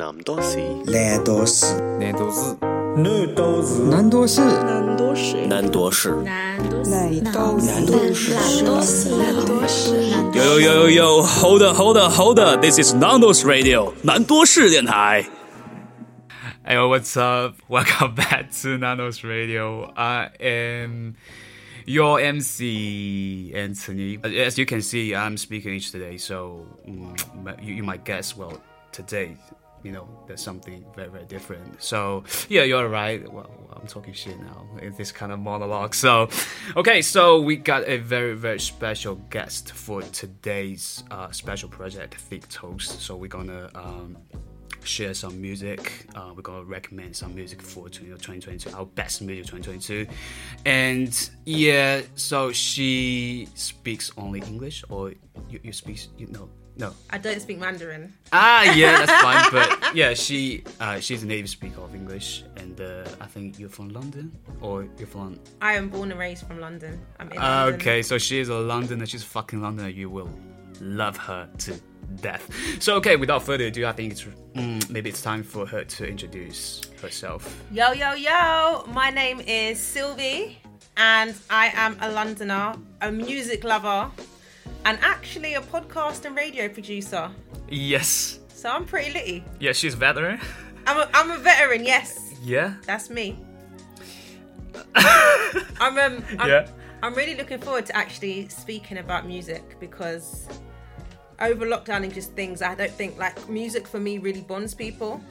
南多士，南多士，南多士，南多士，南多士，南多士，南多士，南多士，南多士，南多士，南多士，南多士。 Yo yo yo yo yo! Hold up, hold up, hold up! This is Nando's Radio，南多士电台。 Hey, what's up? Welcome back to Nanos Radio. I am your MC, Anthony. As you can see, I'm speaking each today, so mm, you, you might guess, well, today, you know, there's something very, very different. So, yeah, you're right. Well, I'm talking shit now in this kind of monologue. So, okay, so we got a very, very special guest for today's uh, special project, Thick Toast. So, we're gonna um, share some music. Uh, we're gonna recommend some music for you 2022, our best music 2022. And yeah, so she speaks only English, or you, you speak, you know, no. I don't speak Mandarin. Ah, yeah, that's fine. But yeah, she uh, she's a native speaker of English, and uh, I think you're from London, or you're from. I am born and raised from London. I'm in Ah, London. okay, so she is a Londoner. She's a fucking Londoner. You will love her to death. So okay, without further ado, I think it's mm, maybe it's time for her to introduce herself. Yo, yo, yo. My name is Sylvie, and I am a Londoner, a music lover, and actually a podcast and radio producer. Yes, So I'm pretty litty. yeah, she's veteran. I'm a, I'm a veteran, yes. Yeah, That's me. I'm, um, I'm, Yeah. I'm really looking forward to actually speaking about music because over lockdown and just things, I don't think like music for me really bonds people.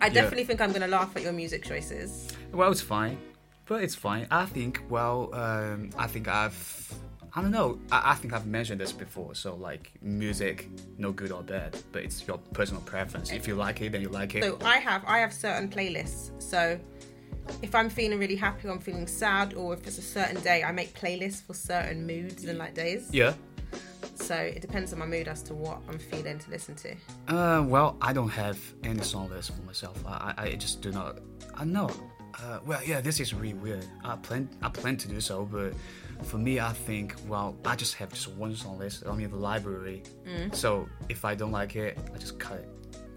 I definitely think I'm gonna laugh at your music choices. well, it's fine, but it's fine. I think. Well, um, I think I've. I don't know. I, I think I've mentioned this before. So like, music, no good or bad, but it's your personal preference. If you like it, then you like it. So I have I have certain playlists. So if I'm feeling really happy or I'm feeling sad or if it's a certain day, I make playlists for certain moods and like days. yeah. So it depends on my mood as to what I'm feeling to listen to. Uh, well, I don't have any song list for myself. I, I, I just do not. I know. Uh, well, yeah, this is really weird. I plan, I plan to do so, but for me, I think, well, I just have just one song list. I mean, the library. So if I don't like it, I just cut it.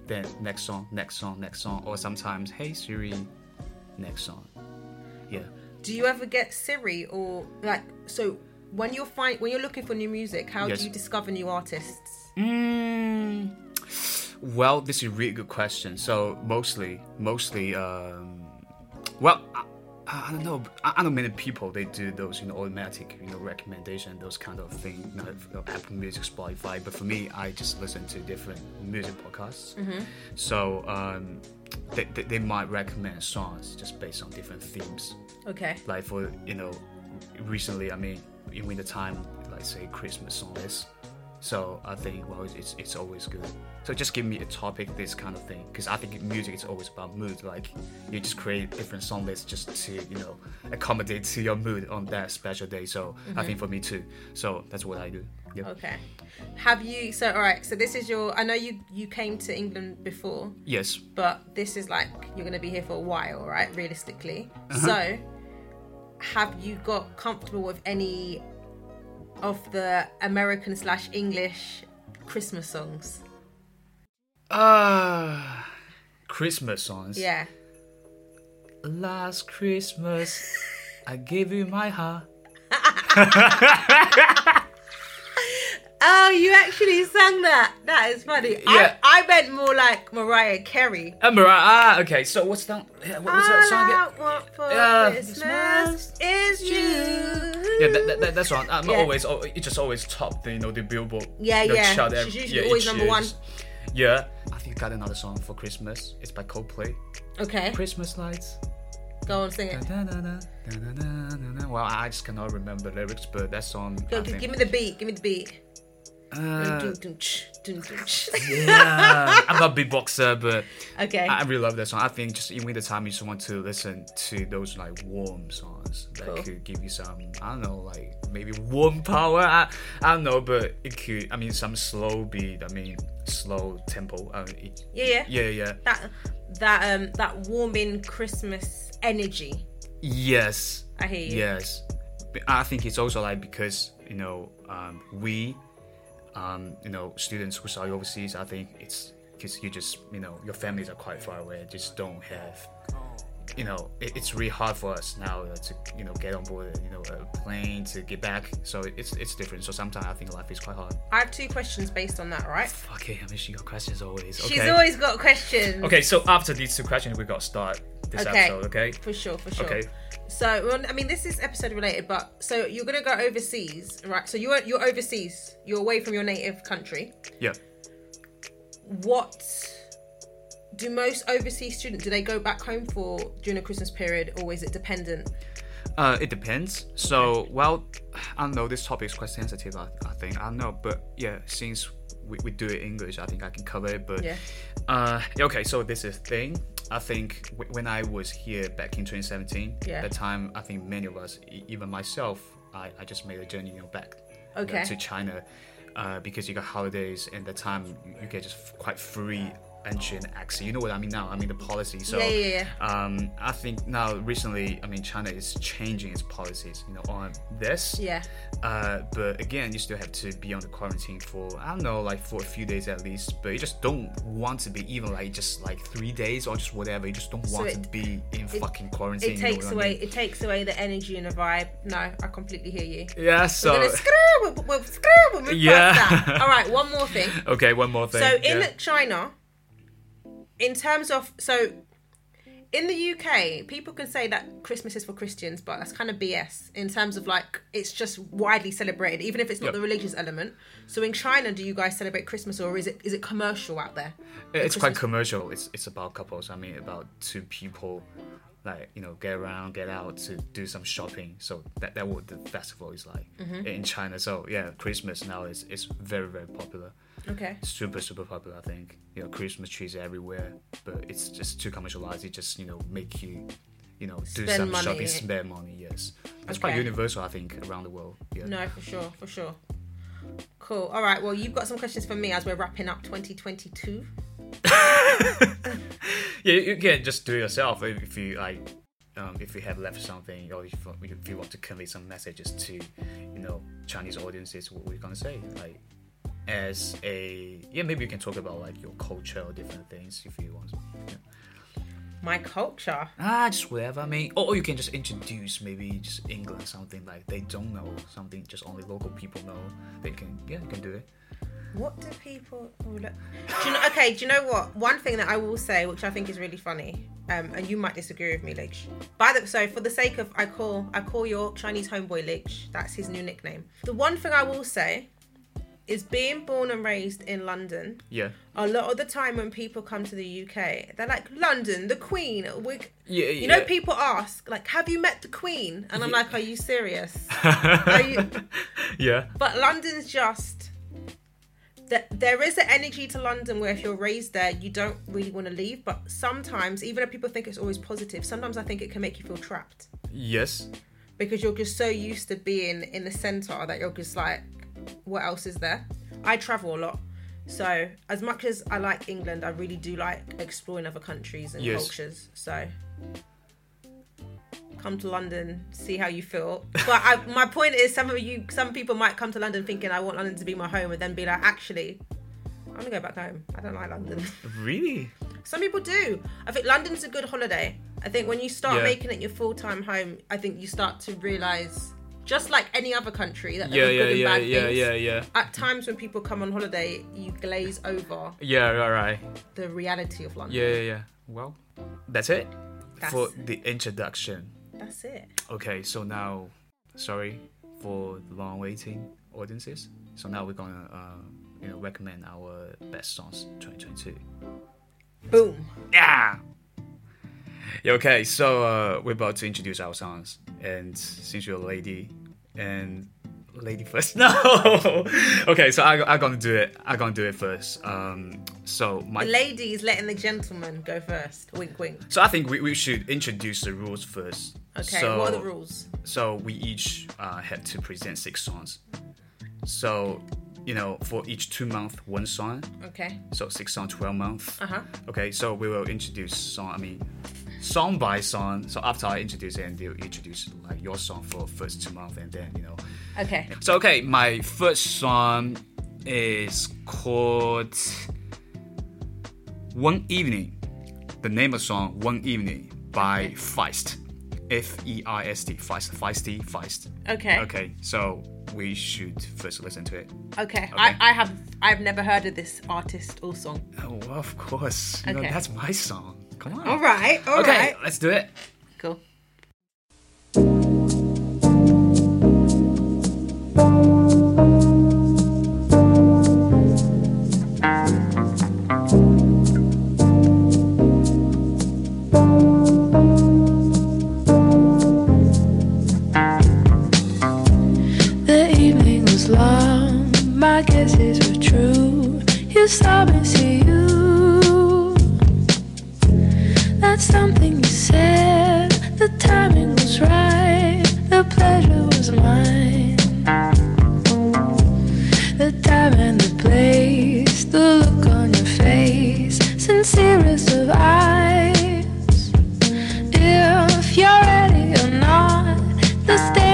Then next song, next song, next song, or sometimes, hey Siri, next song. Yeah. Do you ever get Siri or like so when you're find when you're looking for new music, how Yes. do you discover new artists? Mm, well, this is a really good question. So mostly, mostly, um, well, I, I don't know. I, know many people they do those, you know, automatic, you know, recommendation, those kind of thing, you know, Apple Music, Spotify. But for me, I just listen to different music podcasts. So um, they, they, they might recommend songs just based on different themes Okay. like for you know recently i mean in winter time like say christmas songs. so i think well it's it's always good so just give me a topic this kind of thing because i think music is always about mood like you just create different song lists just to you know accommodate to your mood on that special day so i think for me too so that's what i do yeah. Okay. Have you so all right, so this is your I know you you came to England before, yes but this is like you're going to be here for a while, right? Realistically. Uh-huh. So have you got comfortable with any of the American slash English Christmas songs? Ah christmas songs Yeah. last christmas i gave you my heart Oh, you actually sang that. That is funny. Yeah. I, I meant more like Mariah Carey. Uh, Mariah, ah, okay. So what's that? yeah, What was that song All? I want for Yeah, Christmas is you. Yeah, that, that, that, that's one. I'm Yeah. always, it just always top the, you know, the Billboard. Yeah, you know, yeah. chart She's usually yeah, always number one. Yeah, Think got another song for Christmas. It's by Coldplay. Okay, Christmas lights. go on, sing it. Da-da-da-da, da-da-da-da-da. Well, I just cannot remember the lyrics, but that song. Go, give me the beat. Give me the beat. Uh, Dun, dun, ch, dun, dun, ch. yeah, I'm not a beatboxer, but okay. I really love that song. I think just in winter time, you just want to listen to those like warm songs that Cool. could give you some, I don't know, like maybe warm power. I, I don't know, but it could. I mean, some slow beat. I mean, slow tempo. I mean, it, yeah, yeah. yeah, yeah. That that um that warming Christmas energy. Yes. I hear you. Yes. I think it's also like because you know um, we, um, you know, students who study overseas. I think it's because you just you know your families are quite far away, just don't have. You know, it, it's really hard for us now to you know get on board you know a plane to get back. So it's it's different. So sometimes I think life is quite hard. I have two questions based on that, right? Okay, I mean, she got questions always. Okay. She's always got questions. Okay, so after these two questions, we got to start this Okay. episode. Okay. For sure, for sure. Okay. So, well, I mean, this is episode related, but so you're gonna go overseas, right? So you're you're overseas. You're away from your native country. Yeah. What do most overseas students do they go back home for during the Christmas period, or is it dependent? Uh, it depends. So, well, I don't know. This topic is quite sensitive. I, I think I don't know, but yeah, since we, we do it English, I think I can cover it. But Yeah. uh, yeah, okay. So this is thing. I think w- when I was here back in 2017, Yeah. the time I think many of us, e- even myself, I, I just made a journey, you know, back you know, to China uh, because you got holidays and the time you, you get just quite free entry and access. You know what I mean now? I mean the policy. So Yeah, yeah, um, I think now recently, I mean China is changing its policies, you know, on this. Yeah. Uh, but again, you still have to be on the quarantine for I don't know, like for a few days at least. But you just don't want to be even like just like three days or just whatever. You just don't want it- to be in fucking quarantine. It you know takes I away mean? it takes away the energy and the vibe. No, I completely hear you. Yeah. So We're gonna screw, we'll, we'll, screw, move Yeah. All right, one more thing. okay, one more thing. So in yeah. China, in terms of so in the UK, people can say that Christmas is for Christians, but that's kind of BS in terms of like it's just widely celebrated, even if it's not Yep. the religious element. So in China, do you guys celebrate Christmas or is it is it commercial out there? it's The quite commercial. It's it's about couples. I mean, about two people, like you know, get around, get out to do some shopping. So that that what the festival is like Mm-hmm. in China. So yeah, Christmas now is is very very popular. Okay. Super super popular. I think you know Christmas trees everywhere, but it's just too commercialized. It just you know make you. You know, do Spend some money. shopping, spend money. Yes, that's quite universal. I think around the world. Yeah. No, for sure, for sure. Cool. All right. Well, you've got some questions for me as we're wrapping up 2022. Yeah, you can just do it yourself if you like. Um, if you have left something, or if, you- if you want to convey some messages to, you know, Chinese audiences, what we're gonna say, like, as a yeah, maybe you can talk about like your culture or different things if you want. Yeah. My culture. Ah, just whatever. I mean, or, you can just introduce maybe just England something like they don't know something just only local people know. They can yeah, you can do it. What do people? Oh, look. Do you know? Okay. Do you know what? One thing that I will say, which I think is really funny, um, and you might disagree with me, Lich. By the so for the sake of I call I call your Chinese homeboy Lich. That's his new nickname. The one thing I will say is being born and raised in London. Yeah. A lot of the time when people come to the UK, they're like London, the Queen. We, Yeah, you know, people ask like, "Have you met the Queen?" And I'm like, "Are you serious?" Are you? Yeah. But London's just that there is an energy to London where if you're raised there, you don't really want to leave. But sometimes, even if people think it's always positive, sometimes I think it can make you feel trapped Yes. because you're just so used to being in the center that you're just like, what else is there? I travel a lot. So, as much as I like England, I really do like exploring other countries and Yes. cultures. So, come to London, see how you feel. But I, my point is, some of you, some people might come to London thinking I want London to be my home, and then be like, actually, I'm gonna go back home. I don't like London. Really? Some people do. I think London's a good holiday. I think when you start Yeah. making it your full time home, I think you start to realize, just like any other country, that Yeah, yeah, yeah, yeah, things. yeah, yeah. At times when people come on holiday, you glaze over Yeah, right, right. the reality of London. Yeah, yeah, yeah. Well, that's it That's- for the introduction. That's it. Okay, so now, sorry for the long waiting audiences. So now we're gonna, uh, you know, recommend our best songs 2022. Boom. Yeah. Yeah, Okay, so uh, we're about to introduce our songs, and since you're a lady, and lady first. No. okay, so I I'm gonna do it. I'm gonna do it first. Um, so my The ladies letting the gentleman go first. Wink, wink. so I think we, we should introduce the rules first. Okay, So, what are the rules? So we each uh, have to present six songs. So, you know, for each two month, one song. Okay. So six song, twelve month. Uh huh. Okay, so we will introduce song. I mean, song by song. So after I introduce it, and you introduce like your song for first two months, and then you know. Okay. So okay, my first song is called One Evening. The name of the song, One Evening, by Feist. F E I S T. Feist. Feisty. Feist. Okay. Okay, so we should first listen to it. Okay. I, I have I've never heard of this artist or song. Oh, well, of course. You know, Okay. that's my song. Come on. All right. All right. okay, let's do it. Cool. The evening was long, my guesses were true. You saw me see Something you said. The timing was right, the pleasure was mine. The time and the place, the look on your face, sincerest of eyes. If you're ready or not, the state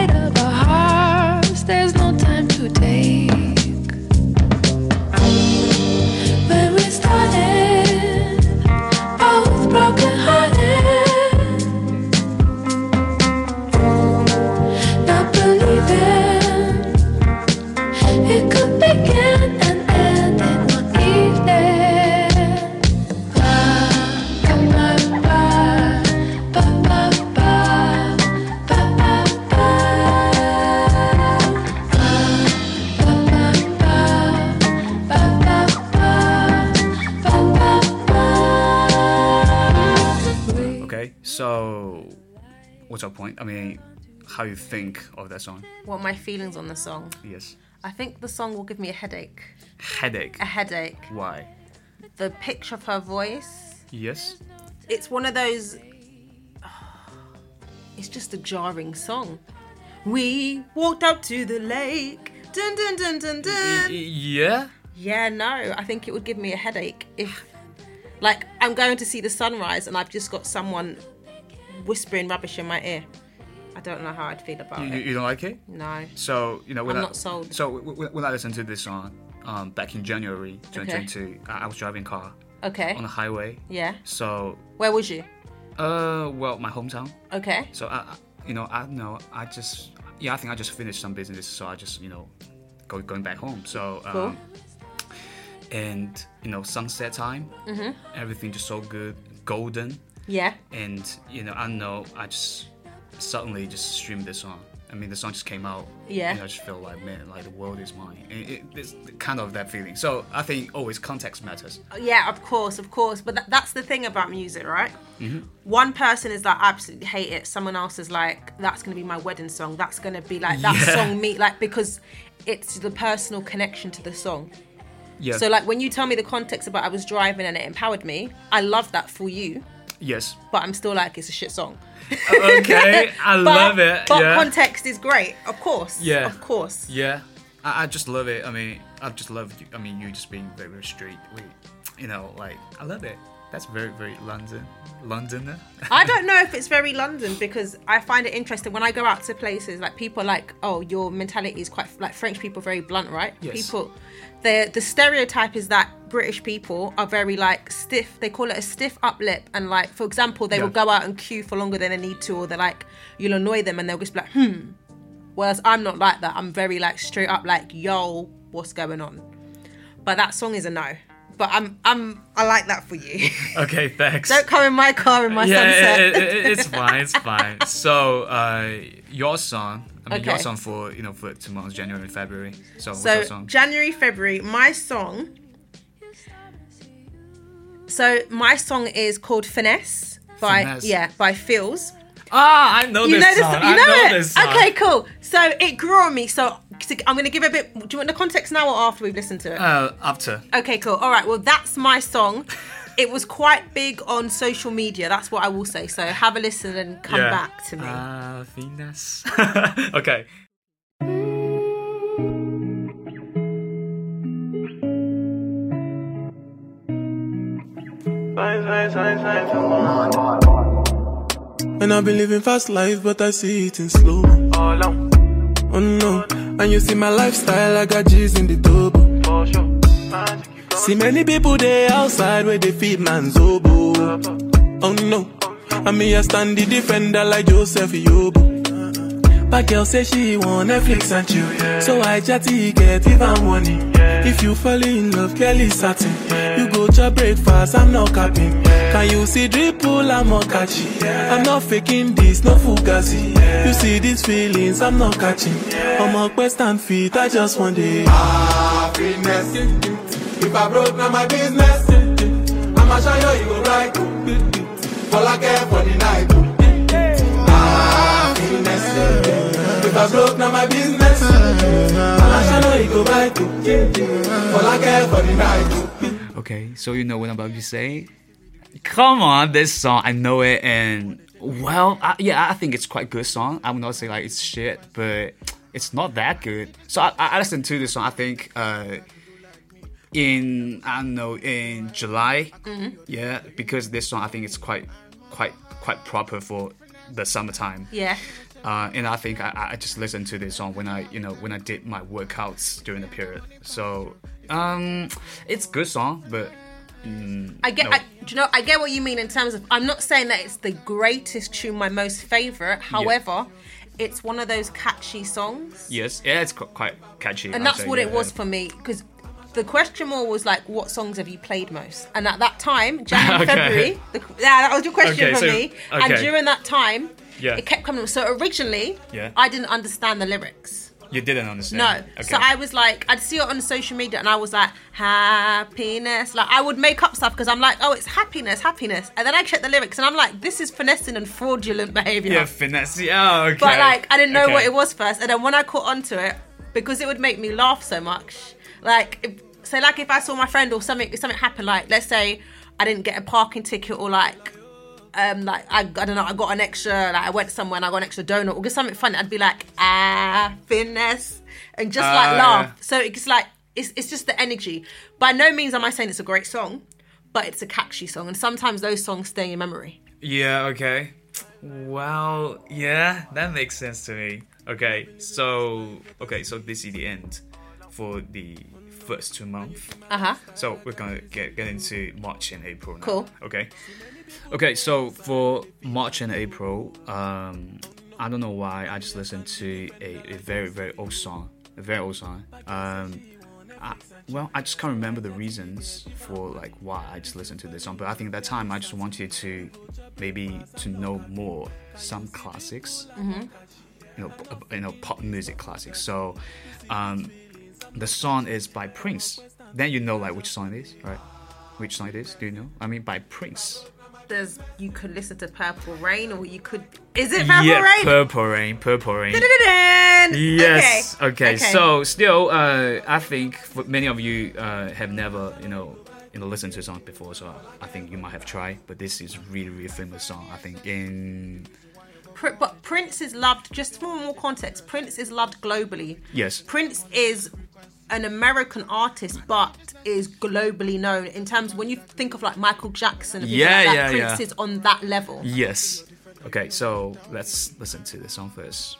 how you think of that song? What my feelings on the song? Yes. I think the song will give me a headache. Headache. A headache. Why? The pitch of her voice. Yes. It's one of those. It's just a jarring song. We walked up to the lake. Dun dun dun dun dun. yeah. Yeah, no, I think it would give me a headache if, like, I'm going to see the sunrise and I've just got someone whispering rubbish in my ear. I don't know how I'd feel about You, it. you don't like it? No. So you know when I'm I, not sold. So when I listened to this song um, back in January 2022, I, I was driving car Okay. on the highway. Yeah. So Where was you? uh, well, my hometown. Okay. So I, I you know, I know I just yeah, I think I just finished some business, so I just you know go going back home. So um, Cool. and you know sunset time, mm-hmm. everything just so good, golden, Yeah. and you know I know I just suddenly just streamed this song. I mean, the song just came out. Yeah. And I just feel like, man, like the world is mine. And it, it's kind of that feeling. So I think always context matters. Yeah, of course, of course. But that, that's the thing about music, right? Mm-hmm. One person is like, I absolutely hate it. Someone else is like, that's going to be my wedding song. That's going to be like, that Yeah. song me, like, because it's the personal connection to the song. Yeah. So, like, when you tell me the context about I was driving and it empowered me, I love that for you, yes. but I'm still like, it's a shit song. Okay, I But, love it. But yeah. context is great, of course. Yeah. Of course. Yeah, I, I just love it. I mean, I just love. You, I mean, you just being very, very straight. We, you know, like I love it. That's very, very London, Londoner. I don't know if it's very London because I find it interesting when I go out to places like people are like, oh, your mentality is quite like French people, are very blunt, right? Yes. People, the the stereotype is that British people are very like stiff. They call it a stiff up lip, and like for example, they Yeah. will go out and queue for longer than they need to, or they're like, you'll annoy them, and they'll just be like, hmm. Whereas I'm not like that. I'm very like straight up, like, yo, what's going on? But that song is a no. But I'm I'm I like that for you. okay, thanks. Don't come in my car in my yeah, sunset. it- it- it- it's fine. It's fine. So, uh, your song. I mean, your song for you know for two months, January and February. So, So your song? January, February, my song. So my song is called Finesse by Finesse. yeah by Pheelz. Ah, I know You this know this, song. you I know, know it. this song. Okay, cool. So it grew on me. So so I'm gonna give a bit. Do you want the context now or after we've listened to it? Uh, after. okay, cool. All right. Well, that's my song. It was quite big on social media. That's what I will say. So have a listen and come Yeah. back to me. Ah, finesse. okay. And I've been living fast life, but I see it in slow. Oh no, and you see my lifestyle, I got G's in the double. See many people there outside where they feed man's oboe. Oh no, I mean I stand the defender like Joseph Yobo. But girl say she want Netflix and chill, yeah. So I chatty get even money. If you fall in love, Kelly satin. You go to breakfast, I'm not capping. Can you see dripple, I'm not catchy. I'm not faking this, no fugazi. You see these feelings, I'm not catching. I'm a quest and feet, I just want it. happiness. If I broke, now my business. I'ma show you, you go right. All I care for the night. Happiness. If I broke, now my business. I'ma show you, you go right. All I care for the night. Okay, so you know what I'm about to say? Come on, this song, I know it, and well, I, yeah, I think it's quite good song. I would not say like it's shit, but it's not that good. So I, I listened to this song. I think uh, in I don't know in July, yeah, because this song I think it's quite quite quite proper for the summertime. Yeah. Uh, and I think I, I just listened to this song when I, you know, when I did my workouts during the period. So, um, it's good song, but mm, I get, no. I, do you know, I get what you mean in terms of. I'm not saying that it's the greatest tune, my most favorite. However, it's one of those catchy songs, yes, yeah, it's quite catchy. and that's say, what it was yeah. for me. Because the question more was like, what songs have you played most? And at that time, January, Okay. February, the, yeah, that was your question Okay, for so- me. And during that time, Yeah. it kept coming. So originally, Yeah. I didn't understand the lyrics. You didn't understand. No. Okay. So I was like, I'd see it on social media and I was like, happiness. Like, I would make up stuff because I'm like, oh, it's happiness, happiness. And then I check the lyrics and I'm like, this is finessing and fraudulent behavior. yeah, finesse. Oh, okay. But like, I didn't know Okay. what it was first. And then when I caught onto it, because it would make me laugh so much, like, if, so like if I saw my friend or something, if something happened, like, let's say I didn't get a parking ticket or like, um, like I, I don't know, I got an extra, like I went somewhere and I got an extra donut or just something funny, I'd be like, ah, finesse, and just like Ah, laugh. yeah. So it's like it's it's just the energy. By no means am I saying it's a great song, but it's a catchy song, and sometimes those songs stay in your memory. Yeah, okay. Well, yeah, that makes sense to me. Okay, so okay, so this is the end for the first two months. Uh huh. So we're gonna get get into March and April now. Cool. Okay. Okay, so for March and April, um, I don't know why I just listened to a, a very very old song, a very old song. Um, I, well, I just can't remember the reasons for like why I just listened to this song, but I think at that time I just wanted to maybe to know more some classics, you know, you know, pop music classics. So, um, the song is by Prince. Then you know like which song it is, right? Which song it is? Do you know? I mean, by Prince. There's you could listen to Purple Rain, or you could. Is it Purple yeah, Rain? Purple Rain, Purple Rain. Yes. Okay. Okay. So still, uh, I think for many of you uh, have never, you know, you know, listened to song before. So I think you might have tried. But this is really, really famous song. I think in but Prince is loved. Just for more context, Prince is loved globally. yes, Prince is an American artist, but is globally known in terms when you think of like Michael Jackson. Yeah, like that, yeah, Prince yeah. is on that level. yes. Okay. So let's listen to the song first.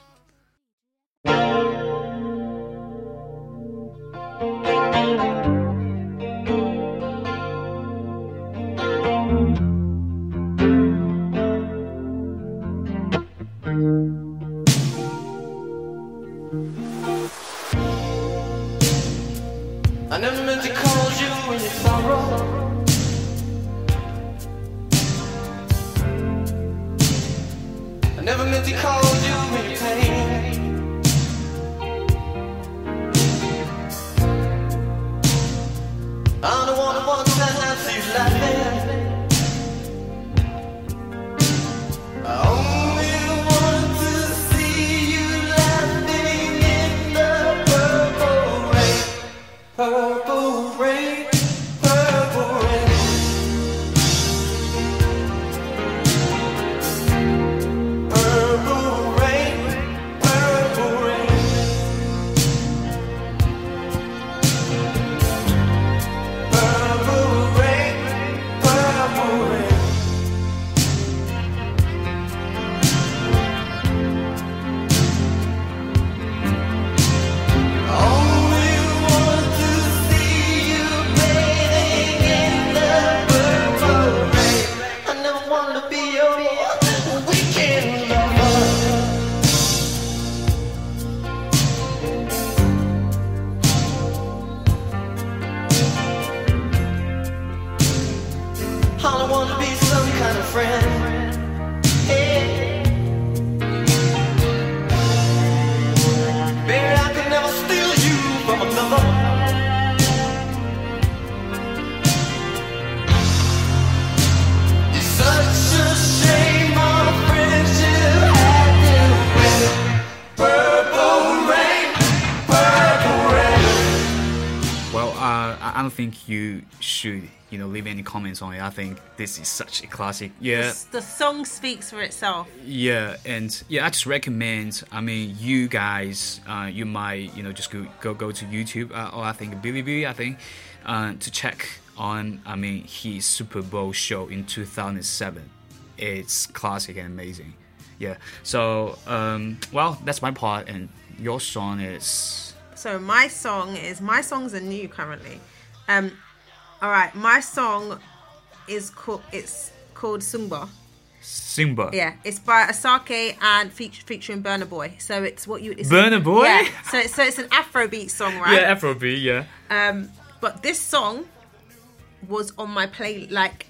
Don't think you should, you know, leave any comments on it. I think this is such a classic. Yeah, The song speaks for itself. yeah, and yeah, I just recommend. I mean, you guys, uh, you might, you know, just go go, go to YouTube uh, or I think Bilibili, I think, uh, to check on. I mean, his Super Bowl show in 2007. It's classic and amazing. Yeah. So, um, well, that's my part, and your song is. So my song is my songs are new currently. Um, all right, my song is called it's called Sumba. Simba. Yeah, it's by Asake and feature, featuring Burna Boy. So it's what you it's Burna Boy? Yeah. So it's, so it's an Afrobeat song, right? Yeah, Afrobeat, yeah. Um, but this song was on my play like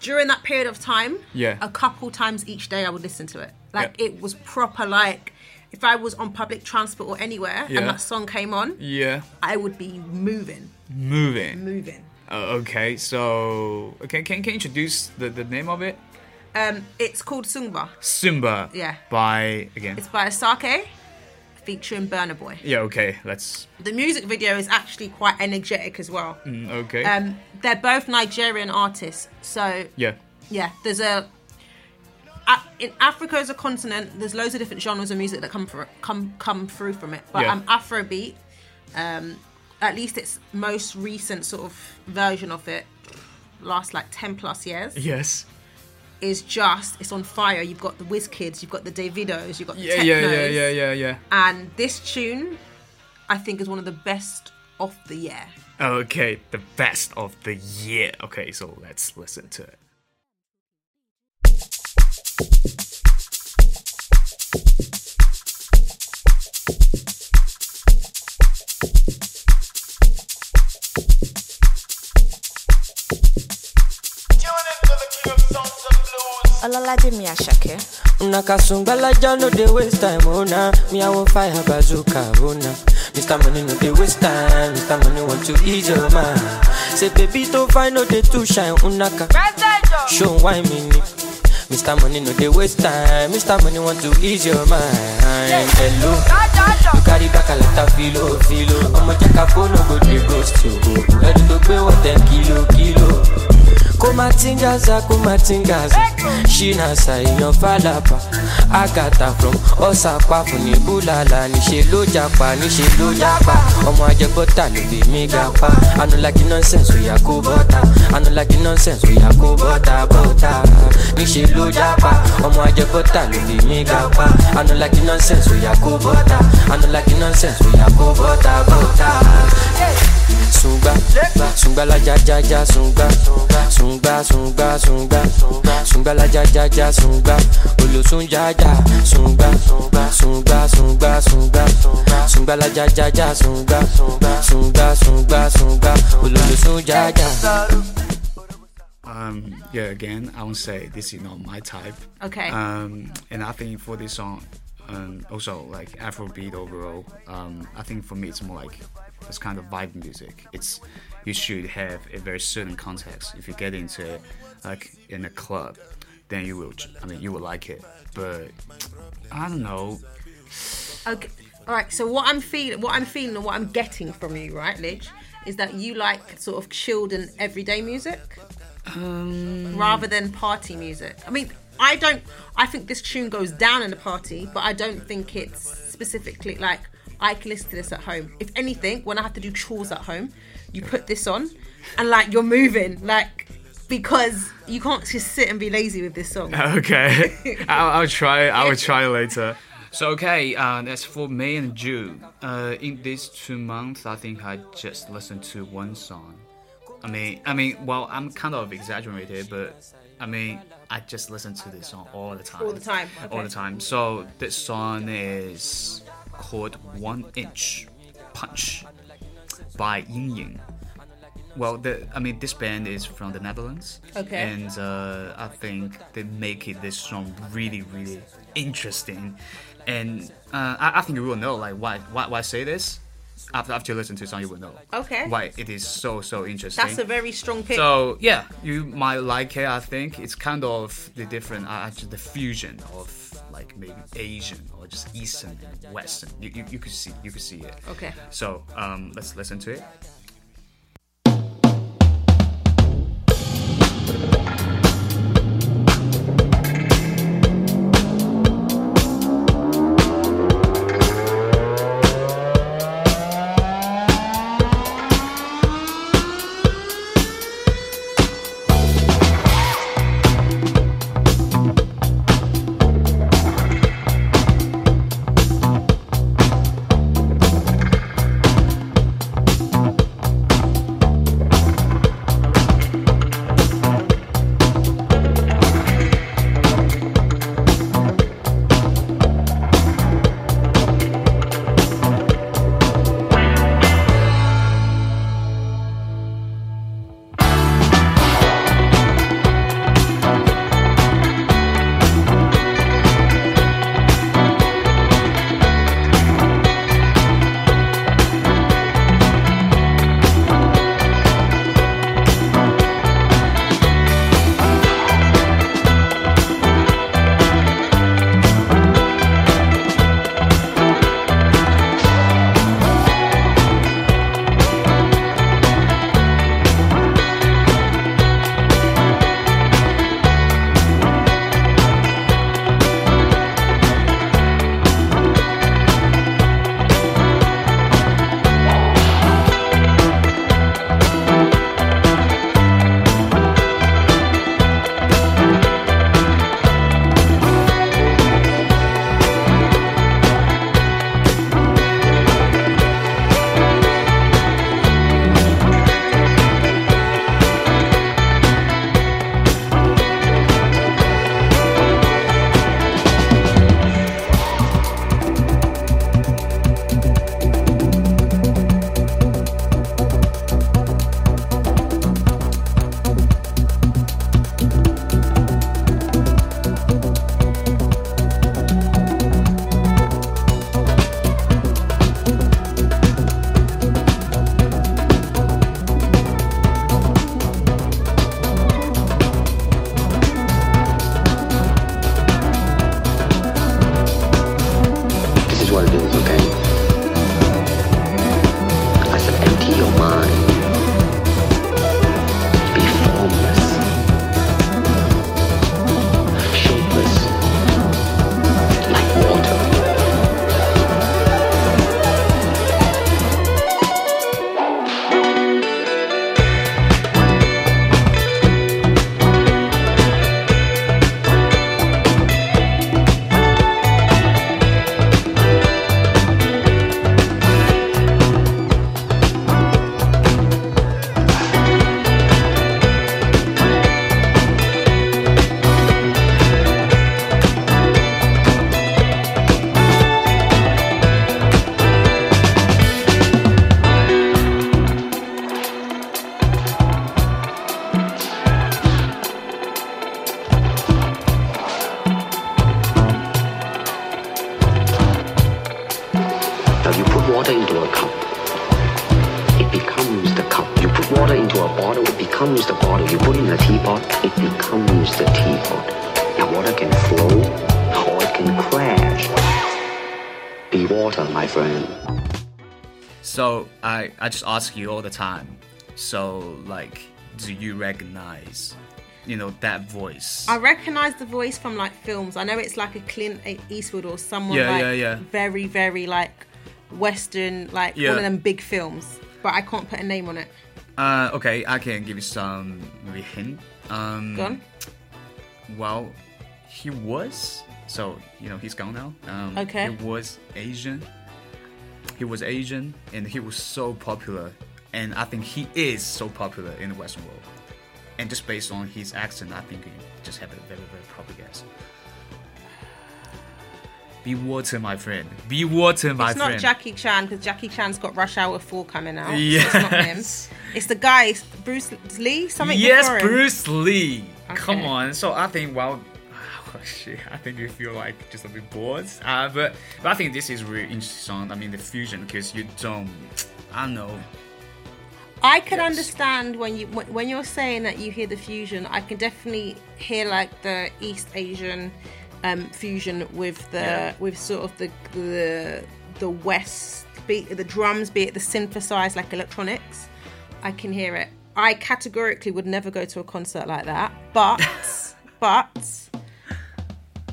during that period of time. Yeah. A couple times each day, I would listen to it. Like Yeah. it was proper. Like if I was on public transport or anywhere Yeah. and that song came on, Yeah. I would be moving, Moving. moving. Uh, okay, so okay, can can you introduce the, the name of it? Um, it's called Sungba. Simba. Yeah. By again. It's by Asake, featuring Burna Boy. yeah. Okay. Let's. The music video is actually quite energetic as well. mm, Okay. Um, they're both Nigerian artists, so yeah. yeah, there's a. a- In Africa as a continent, there's loads of different genres of music that come for, come come through from it. But Yeah. um, Afrobeat, um, at least its most recent sort of version of it, last like ten plus years, Yes. is just it's on fire. You've got the Wizkids, you've got the Davidos, you've got the Yeah. Teknos, Yeah. Yeah. Yeah. Yeah. Yeah. and this tune, I think, is one of the best of the year. Okay. The best of the year. Okay. So let's listen to it. Ololade mi Asake. Una kasungbala ja no dey waste time, oh nah. Me I fire bazooka, oh nah. Mr. Money no dey waste time, Mr. Money want to ease your mind. Say baby to find no dey too shine, unaka. Show why me ni. Mr. Money no dey waste time, Mr. Money want to ease your mind. Hello, you carry back a lot of filo, filo. Ọmọ jẹ́ ká fóònù go dey ghost you. Ẹni tó gbé wọ̀ ten kilo, kilo. Kumatingaza kumatingaza ṣínàṣà èèyàn fàlàpà àgàtà from ọ̀sàpàfù ní búlàlà níṣẹ́ ló japa níṣẹ́ ló japa. Ọmọ ajẹbọ́tà ló fi mí ga pa anulagi nonsense oya kó bọ́tà anulagi nonsense oya kó bọ́tà bọ́tà níṣẹ́ ló japa. Ọmọ ajẹbọ́tà ló fi mí ga pa anulagi nonsense oya kó bọ́tà anulagi nonsense oya kó bọ́tà bọ́tà. Sungba, sungba la ja ja ja sungba, sungba sungba sungba, sungba la ja ja ja sungba, olosun ja ja sungba, sungba sungba sungba, sungba la ja ja ja sungba, sungba sungba sungba, olosun ja ja. Um. Yeah. Again, I won't say this is not my type. Okay. Um. And I think for this song, um, also like Afrobeat overall. Um. I think for me, it's more like this kind of vibe music. It's you should have a very certain context. If you get into it, like in a club, then you will. I mean, you will like it. But I don't know. Okay. All right. So what I'm feeling, what I'm feeling, and what I'm getting from you, right, Lidge, is that you like sort of chilled and everyday music, Um. rather than party music. I mean, I don't. I think this tune goes down in a party, but I don't think it's specifically like I can listen to this at home. If anything, when I have to do chores at home, you put this on, and like you're moving, like because you can't just sit and be lazy with this song. Okay, I'll, I'll try. I will try later. So okay, uh, that's for May and June. Uh, in these two months, I think I just listened to one song. I mean, I mean, well, I'm kind of exaggerated, but I mean, I just listen to this song all the time. All the time, All the time. So this song is called One Inch Punch by Yin Yin. well, the I mean, this band is from the Netherlands. Okay. And uh, I think they make it this song really, really interesting. And uh, I, I think you will know like why why why I say this. After after you listen to the song, you will know. Okay. Why it is so so interesting. That's a very strong pick. So yeah, you might like it. I think it's kind of the different, uh, actually the fusion of like maybe Asian or just Eastern and Western. You, you, you could see you could see it. Okay. So um, let's listen to it. I just ask you all the time. So like, do you recognize, you know, that voice? I recognize the voice from like films. I know it's like a Clint Eastwood or someone Yeah, like yeah, yeah. very, very like Western, like Yeah. one of them big films. But I can't put a name on it. Uh, okay, I can give you some maybe hint. Um, Gone. Well, he was. So you know he's gone now. Um, Okay. He was Asian. He was Asian, and he was so popular, and I think he is so popular in the Western world. And just based on his accent, I think you just have a very very proper guess. Be water, my friend. Be water, my friend. it's not. Jackie Chan because Jackie Chan's got Rush Hour 4 coming out. so it's not him. Yes. It's the guy Bruce Lee. Something. yes. Bruce Lee. Come on. So I think well. Oh, shit, I think you feel like just a bit bored. Uh, but, but I think this is really interesting. I mean, the fusion because you don't. I don't know. I can Yes. understand when you when when you're saying that you hear the fusion. I can definitely hear like the East Asian um, fusion with the Yeah. with sort of the the the West beat, the drums, be it the synthesized like electronics. I can hear it. I categorically would never go to a concert like that, but but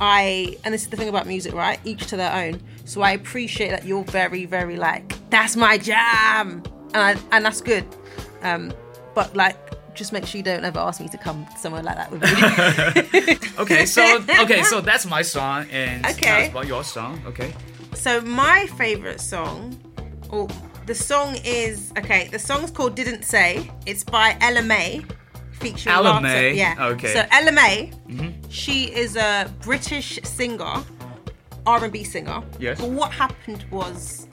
I and this is the thing about music, right? Each to their own. So I appreciate that you're very, very like that's my jam, and I, and that's good. Um, but like, just make sure you don't ever ask me to come somewhere like that with me. Okay, so okay, so that's my song, and Okay. that's about your song. Okay. so my favorite song, or the song is okay. The song's called "Didn't Say." It's by Ella Mai, featuring Ella Mai, Yeah. okay. So Ella Mai, Mm-hmm. she is a British singer, R and B singer. Yes. But what happened was,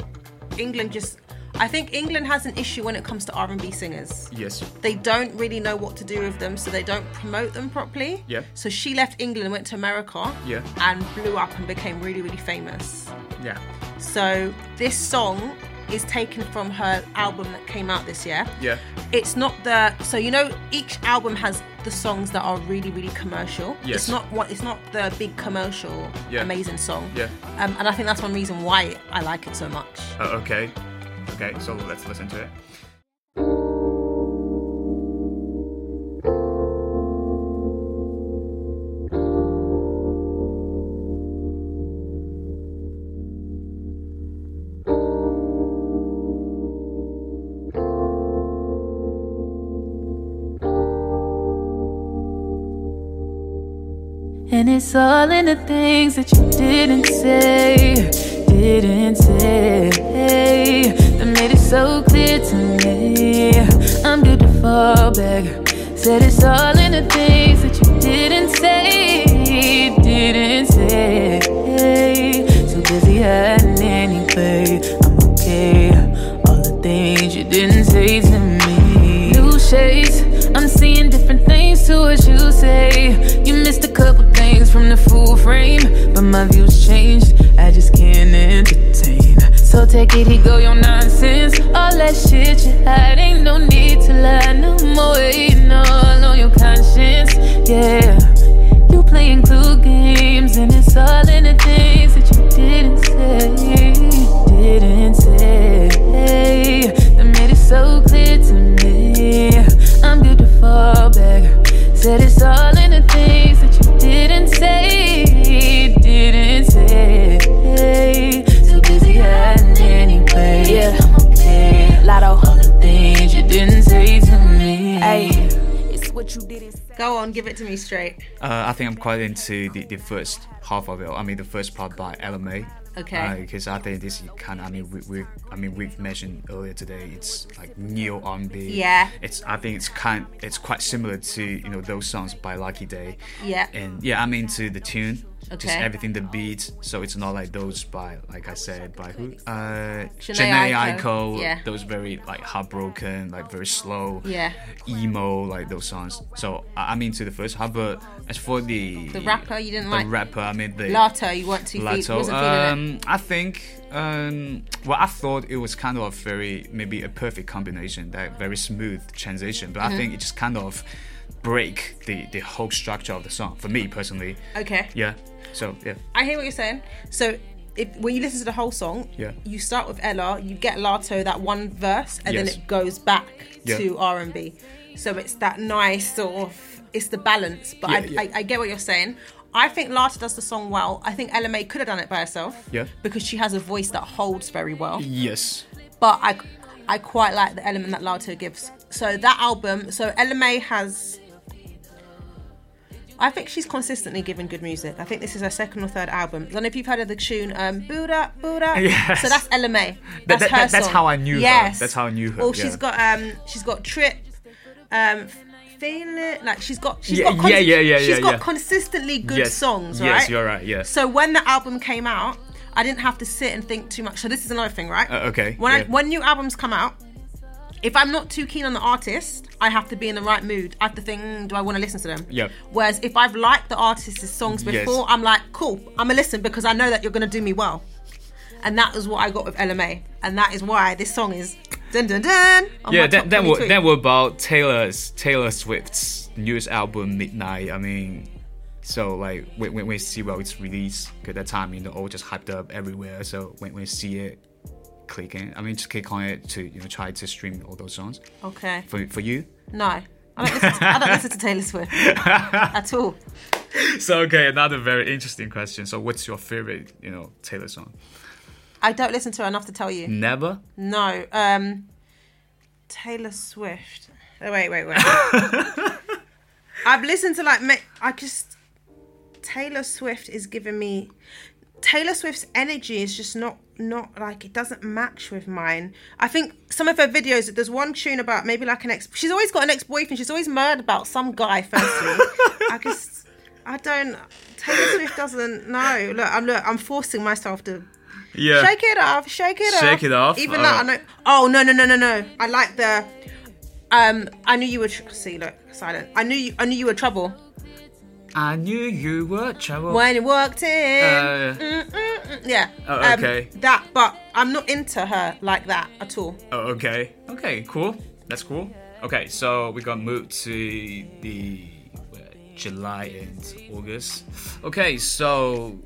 England just. I think England has an issue when it comes to R and B singers. Yes. They don't really know what to do with them, so they don't promote them properly. Yeah. So she left England went to America. Yeah. And blew up and became really, really famous. Yeah. So this song is taken from her album that came out this year. Yeah. It's not the so you know each album has the songs that are really really commercial. Yes. It's not what it's not the big commercial Yeah. amazing song. Yeah. Um, and I think that's one reason why I like it so much. Uh, okay. Okay. So let's listen to it. It's all in the things that you didn't say, didn't say. That made it so clear to me. I'm good to fall back. Said it's all in the things that you didn't say, didn't say. Too busy hiding anyway. I'm okay. All the things you didn't say to me. New shades. I'm seeing different things to what you say. Things from the full frame, but my views changed. I just can't entertain. So take it, he go your nonsense. All that shit you hide, ain't no need to lie no more. Ain't all on your conscience, yeah. You playing clue games, and it's all in the things that you didn't say, didn't say. That made it so clear to me. I'm good to fall back. Said it's all in give it to me straight. Uh, I think I'm quite into the, the first half of it. I mean, the first part by Mai. Okay. Because I think this kind of, I mean, we, we, I mean, we've mentioned earlier today. It's like neo R&B. Yeah. It's, I think it's kind, it's quite similar to you know those songs by Lucky Daye. Yeah. And yeah, I'm into the tune. Just everything, the beat. So it's not like those by, like I said, by who? Uh, Jhené Aiko. Yeah. Those very like heartbroken, like very slow. Yeah. Emo, like those songs. So I- I'm into the first half, but as for the The rapper, you didn't the like? The rapper. I mean the Latto, you weren't too Latto. it. Um, I think. Um, well, I thought it was kind of very maybe a perfect combination, that very smooth transition. But Mm-hmm. I think it just kind of break the the whole structure of the song for me personally. Okay. Yeah. So yeah. I hear what you're saying. So if when you listen to the whole song, Yeah. you start with Ella, you get Latto that one verse, and Yes. then it goes back Yeah. to R and B. So it's that nice sort of it's the balance. But Yeah, I. I, I get what you're saying. I think Latto does the song well. I think Ella Mai could have done it by herself. Yeah. Because she has a voice that holds very well. Yes. But I, I quite like the element that Latto gives. So that album, so Ella Mai has. I think she's consistently given good music. I think this is her second or third album. I don't know if you've heard of the tune um, Boo'd Up, Buddha. Yes. So that's Ella Mai. That's that- her that- that's song. how I knew her. yes. That's how I knew her, Oh, yeah. she's got um, she's got Trip, um, Feel It. Like she's got, she's Yeah, got, yeah, yeah, yeah, She's yeah, got yeah. consistently good yes. songs, right? Yes, you're right. Yes. So when the album came out, I didn't have to sit and think too much. So this is another thing, right? Uh, okay, When I, when new albums come out, if I'm not too keen on the artist, I have to be in the right mood. I have to think, mm, do I want to listen to them? Yep. Whereas if I've liked the artist's songs Yes. before, I'm like, cool, I'm gonna listen because I know that you're gonna do me well. And that is what I got with Ella Mai, and that is why this song is dun dun dun. on yeah, my that top that were 22. that were about Taylor's Taylor Swift's newest album Midnight. I mean, so like when when we see well it's released, at that time you know all just hyped up everywhere. So when we see it clicking, I mean just click on it to you know try to stream all those songs. Okay. For for you. No, I don't listen to, I don't listen to Taylor Swift at all. So okay, another very interesting question. So what's your favorite you know Taylor song? I don't listen to her enough to tell you. Never. No. Um Taylor Swift. Oh, wait, wait, wait. I've listened to like I just Taylor Swift is giving me Taylor Swift's energy is just not not like it doesn't match with mine. I think some of her videos there's one tune about maybe like an ex she's always got an ex-boyfriend. She's always mad about some guy firstly. I just I don't Taylor Swift doesn't no. Look, I'm look, I'm forcing myself to Yeah. Shake it off, shake it off. Shake it off, Even uh, though I know. Oh no no no no no! I like the. Um, I knew you were. Tr- See, look, silent. I knew you. I knew you were trouble I knew you were trouble. when you walked in. Uh, Mm, mm, mm. Yeah. Oh, um, okay. that, but I'm not into her like that at all. Oh, okay. Okay, cool. That's cool. Okay, so we got moved to the uh, July and August. Okay, so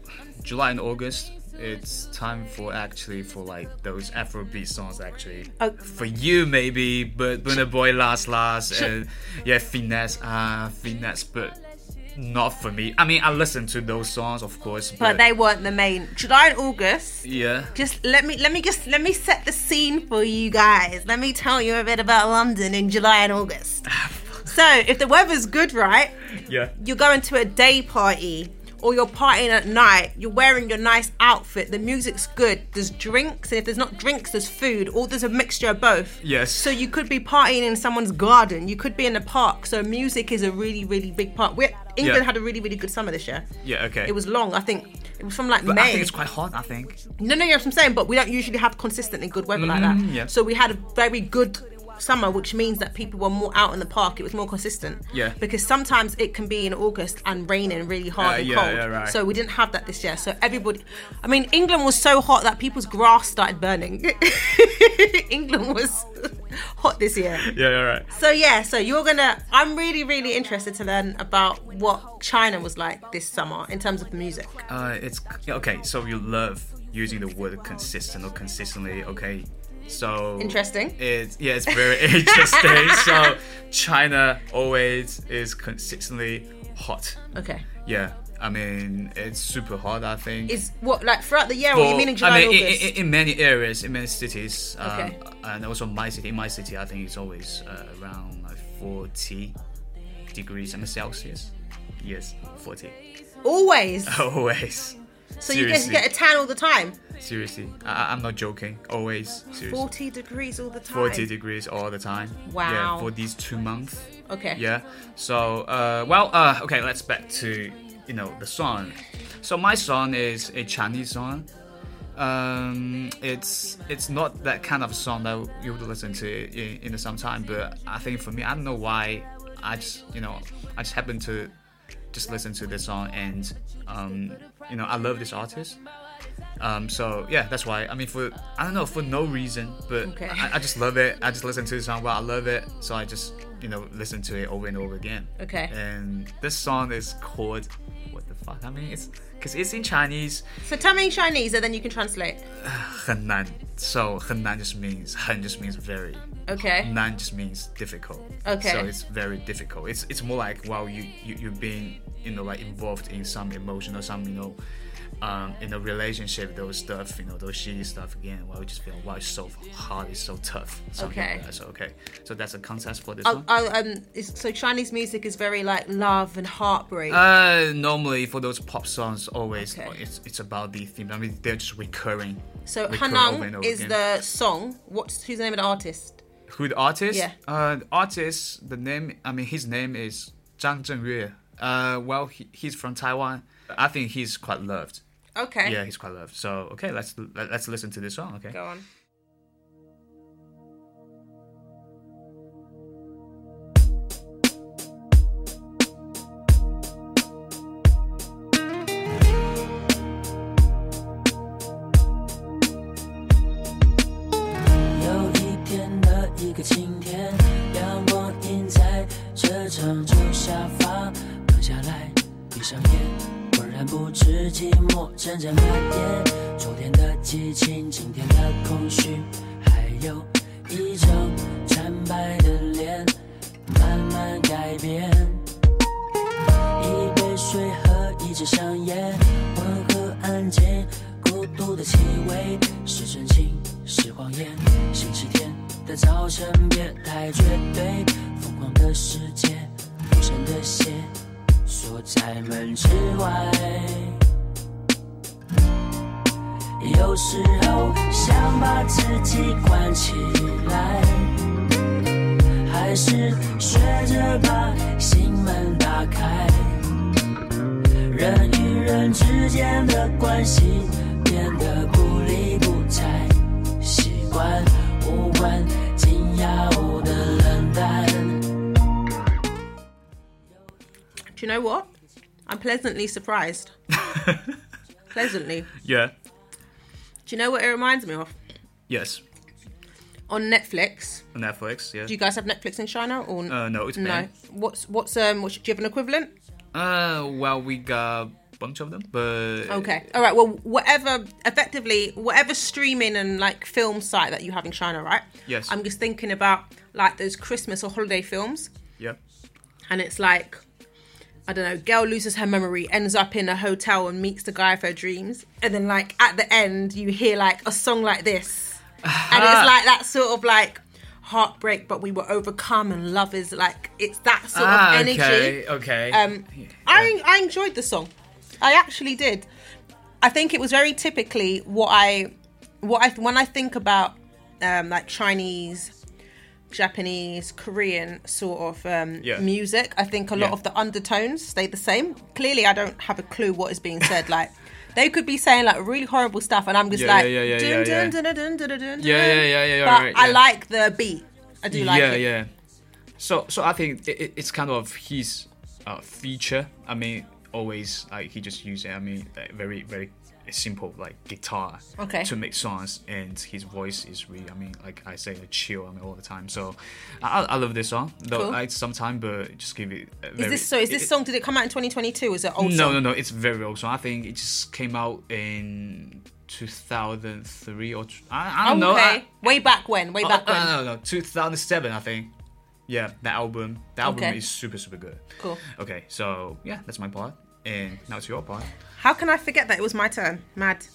July and August, it's time for actually for like those Afrobeat songs actually. Oh. For you maybe, but Burna Boy last last and yeah, finesse, uh finesse, but not for me. I mean, I listen to those songs, of course, But but, they weren't the main. July and August. yeah. Just let me let me just let me set the scene for you guys. Let me tell you a bit about London in July and August. Ah, so if the weather's good, right? Yeah. you're going to a day party or you're partying at night, you're wearing your nice outfit, the music's good, there's drinks, and if there's not drinks, there's food, or there's a mixture of both. Yes. So you could be partying in someone's garden, you could be in a park. So music is a really, really big part. We're, England Yeah. had a really, really good summer this year. Yeah, okay. It was long, I think. It was from like but May. I think it's quite hot, I think. No, no, you know I'm saying, but we don't usually have consistently good weather like that. Mm, yeah. So we had a very good summer, which means that people were more out in the park. It was more consistent. Yeah. Because sometimes it can be in August and raining really hard Uh, and yeah, cold. yeah, right. So we didn't have that this year. So everybody, I mean, England was so hot that people's grass started burning. England was hot this year. Yeah, yeah, right. So yeah, so you're gonna. I'm really, really interested to learn about what China was like this summer in terms of music. Uh, it's okay. So you love using the word consistent or consistently. Okay, so Interesting. It's yeah, it's very interesting. so China always is consistently hot. Okay. Yeah, I mean it's super hot. I think. Is what like throughout the year, or you For- mean in July I mean, and in, in, in many areas, in many cities, um, Okay. and also my city. In my city, I think it's always uh, around like 40 degrees in Celsius. Yes, 40. Always. Always. So you get, Seriously. get a tan all the time. Seriously, I, I'm not joking. Always, seriously. 40 degrees all the time. 40 degrees all the time. Wow. Yeah, for these two months. Okay. Yeah. So, uh, well, uh, okay, let's back to you know the song. So my song is a Chinese song. Um, it's it's not that kind of song that you would listen to in, in the summertime, but I think for me, I don't know why. I just you know I just happen to just listen to this song and um, you know I love this artist. Um, so yeah, that's why. I mean, for I don't know, for no reason, but Okay. I, I just love it. I just listen to the song. Well, I love it, so I just you know listen to it over and over again. Okay. And this song is called what the fuck? I mean, it's because it's in Chinese. So tell me in Chinese and then you can translate. 很难. So 很难 just means 很 just means very. Okay. 难 just means difficult. Okay. So it's very difficult. It's it's more like wow you you you're being you know like involved in some emotion or some you know um in a relationship those stuff you know those shitty stuff again. Well, you just feel wow it's so hard it's so tough. Okay. Like. So okay. So that's a context for this Oh, one. oh, um, so Chinese music is very like love and heartbreak. Uh, normally for those pop songs, always Okay. it's it's about the theme. I mean, they're just recurring. so recurring Hanang is again. the song. What's who's the name of the artist? Who the artist? Yeah. Uh, the artist. The name. I mean, his name is Zhang Zhenyue. Uh, well, he, he's from Taiwan. I think he's quite loved. Okay. Yeah, he's quite loved. So okay, let's let, let's listen to this song. Okay. Go on. 寂寞阵阵蔓延。昨天的激情，今天的空虚，还有一张惨白的脸，慢慢改变。一杯水和一支香烟，温和安静，孤独的气味是真情是谎言。星期天的早晨别太绝对，疯狂的世界，无声的血锁在门之外。有时候想把自己关起来，还是学着把心门打开。人与人之间的关系变得不理不睬，习惯无关紧要的冷淡。Do you know what? I'm pleasantly surprised. pleasantly. Yeah. Do you know what it reminds me of? Yes. On Netflix. On Netflix. Yeah. Do you guys have Netflix in China or Uh, no, it's no? banned. What's what's um? What's, do you have an equivalent? Uh, well, we got a bunch of them, but Okay. All right. Well, whatever, effectively, whatever streaming and like film site that you have in China, right? Yes. I'm just thinking about like those Christmas or holiday films, Yeah. and it's like, I don't know, girl loses her memory, ends up in a hotel and meets the guy of her dreams, and then like at the end you hear like a song like this, and it's like that sort of like heartbreak, but we were overcome, and love is like it's that sort ah, of energy. okay. Okay. Um, I I enjoyed the song. I actually did. I think it was very typically what I what I when I think about um, like Chinese, Japanese, Korean sort of um, Yeah. music. I think a lot Yeah. of the undertones stay the same. Clearly, I don't have a clue what is being said. Like they could be saying like really horrible stuff, and I'm just Yeah, like yeah, yeah, yeah, yeah, yeah. Yeah, But right, I like the beat. I do like yeah, it. yeah. Yeah. So, so I think it, it- it's kind of his uh, feature. I mean, always like he just used. I mean, like, very, very simple like guitar Okay. to make songs, and his voice is really. I mean, like I say, chill. I mean, all the time. So, I, I love this song. Though Cool. like sometime, but just give it. a Is this so? Is this it- song? Did it come out in 2022? Is it old? no, song? no, no. It's very old song. I think it just came out in 2003 or I don't know. Okay. I, Way back when? Way Oh, back uh, when? no, no, no, 2007, I think. Yeah, that album. The album Okay. is super, super good. Cool. Okay, so yeah, that's my part, and now it's your part. How can I forget that it was my turn? Mad.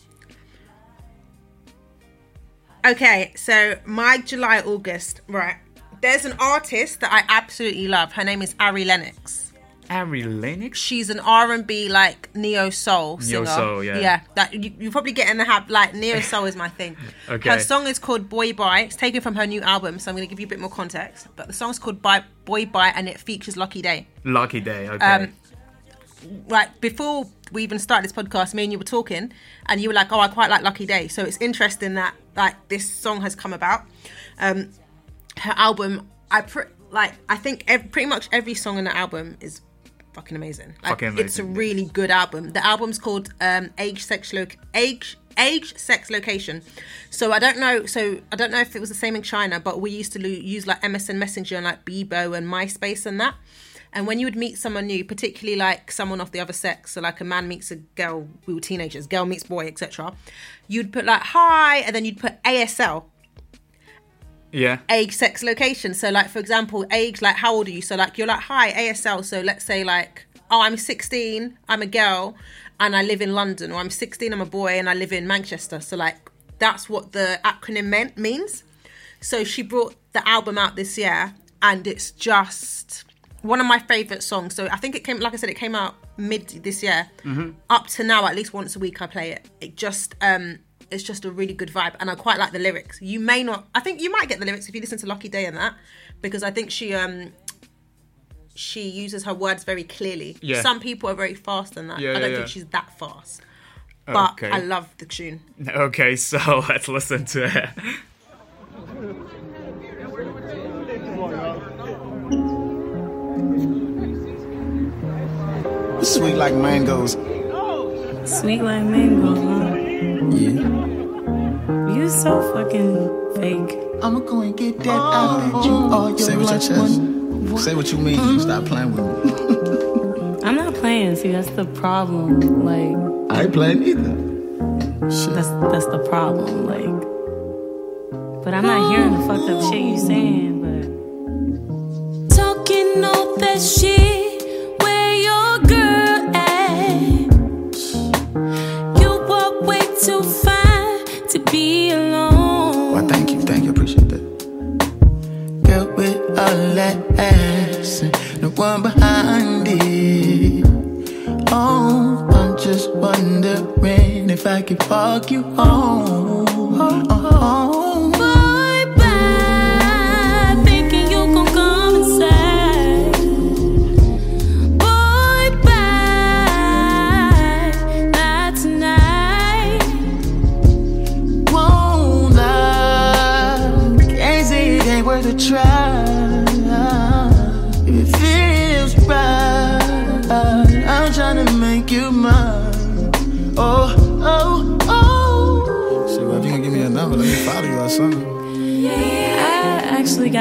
Okay, so my July August, right? There's an artist that I absolutely love. Her name is Ari Lennox. Ari Lennox. She's an R and B like neo soul singer. Neo-soul, yeah. Yeah, that you, you probably get in the habit. Like neo soul is my thing. Okay. Her song is called Boy Bye. It's taken from her new album, so I'm going to give you a bit more context. But the song's called Bye, Boy Bye, and it features Lucky Daye. Lucky Daye. Okay. Um, like before we even started this podcast, me and you were talking, and you were like, "Oh, I quite like Lucky Daye." So it's interesting that like this song has come about. Um, her album, I pre- like. I think ev- pretty much every song on the album is fucking amazing. Like, Fucking It's a really good album. The album's called um, Age, Sex, Loc Age. Age, sex, location. So I don't know. So I don't know if it was the same in China, but we used to lo- use like MSN Messenger and like Bebo and MySpace and that. And when you would meet someone new, particularly like someone of the other sex, so like a man meets a girl, we were teenagers, girl meets boy, etc. You'd put like hi, and then you'd put ASL, yeah. age, sex, location. So like for example, age, like how old are you? So like you're like hi ASL. So let's say like oh I'm 16, I'm a girl, and I live in London, or I'm 16, I'm a boy, and I live in Manchester. So like that's what the acronym meant means. So she brought the album out this year, and it's just one of my favorite songs. So I think it came, like I said, it came out mid this year. Up to now, at least once a week, I play it. It just, um, it's just a really good vibe, and I quite like the lyrics. You may not, I think you might get the lyrics if you listen to Lucky Daye and that, because I think she, um, she uses her words very clearly. Yeah. Some people are very fast in that. Yeah, I don't yeah, think she's that fast. But Okay. I love the tune. Okay, so let's listen to it. Sweet like mangoes. Sweet like mangoes, huh? Yeah. You so fucking fake. I'ma go and get that. I bet you all your Say what your lunch chest. money. Say what you mean. Hmm? Stop playing with me. I'm not playing. See, that's the problem. Like I ain't playing either. that's that's the problem. Like, but I'm not hearing the fucked up shit you saying. But Talking all that shit, ass, and no one behind it. Oh, I'm just wondering if I could walk you home. Oh, Bye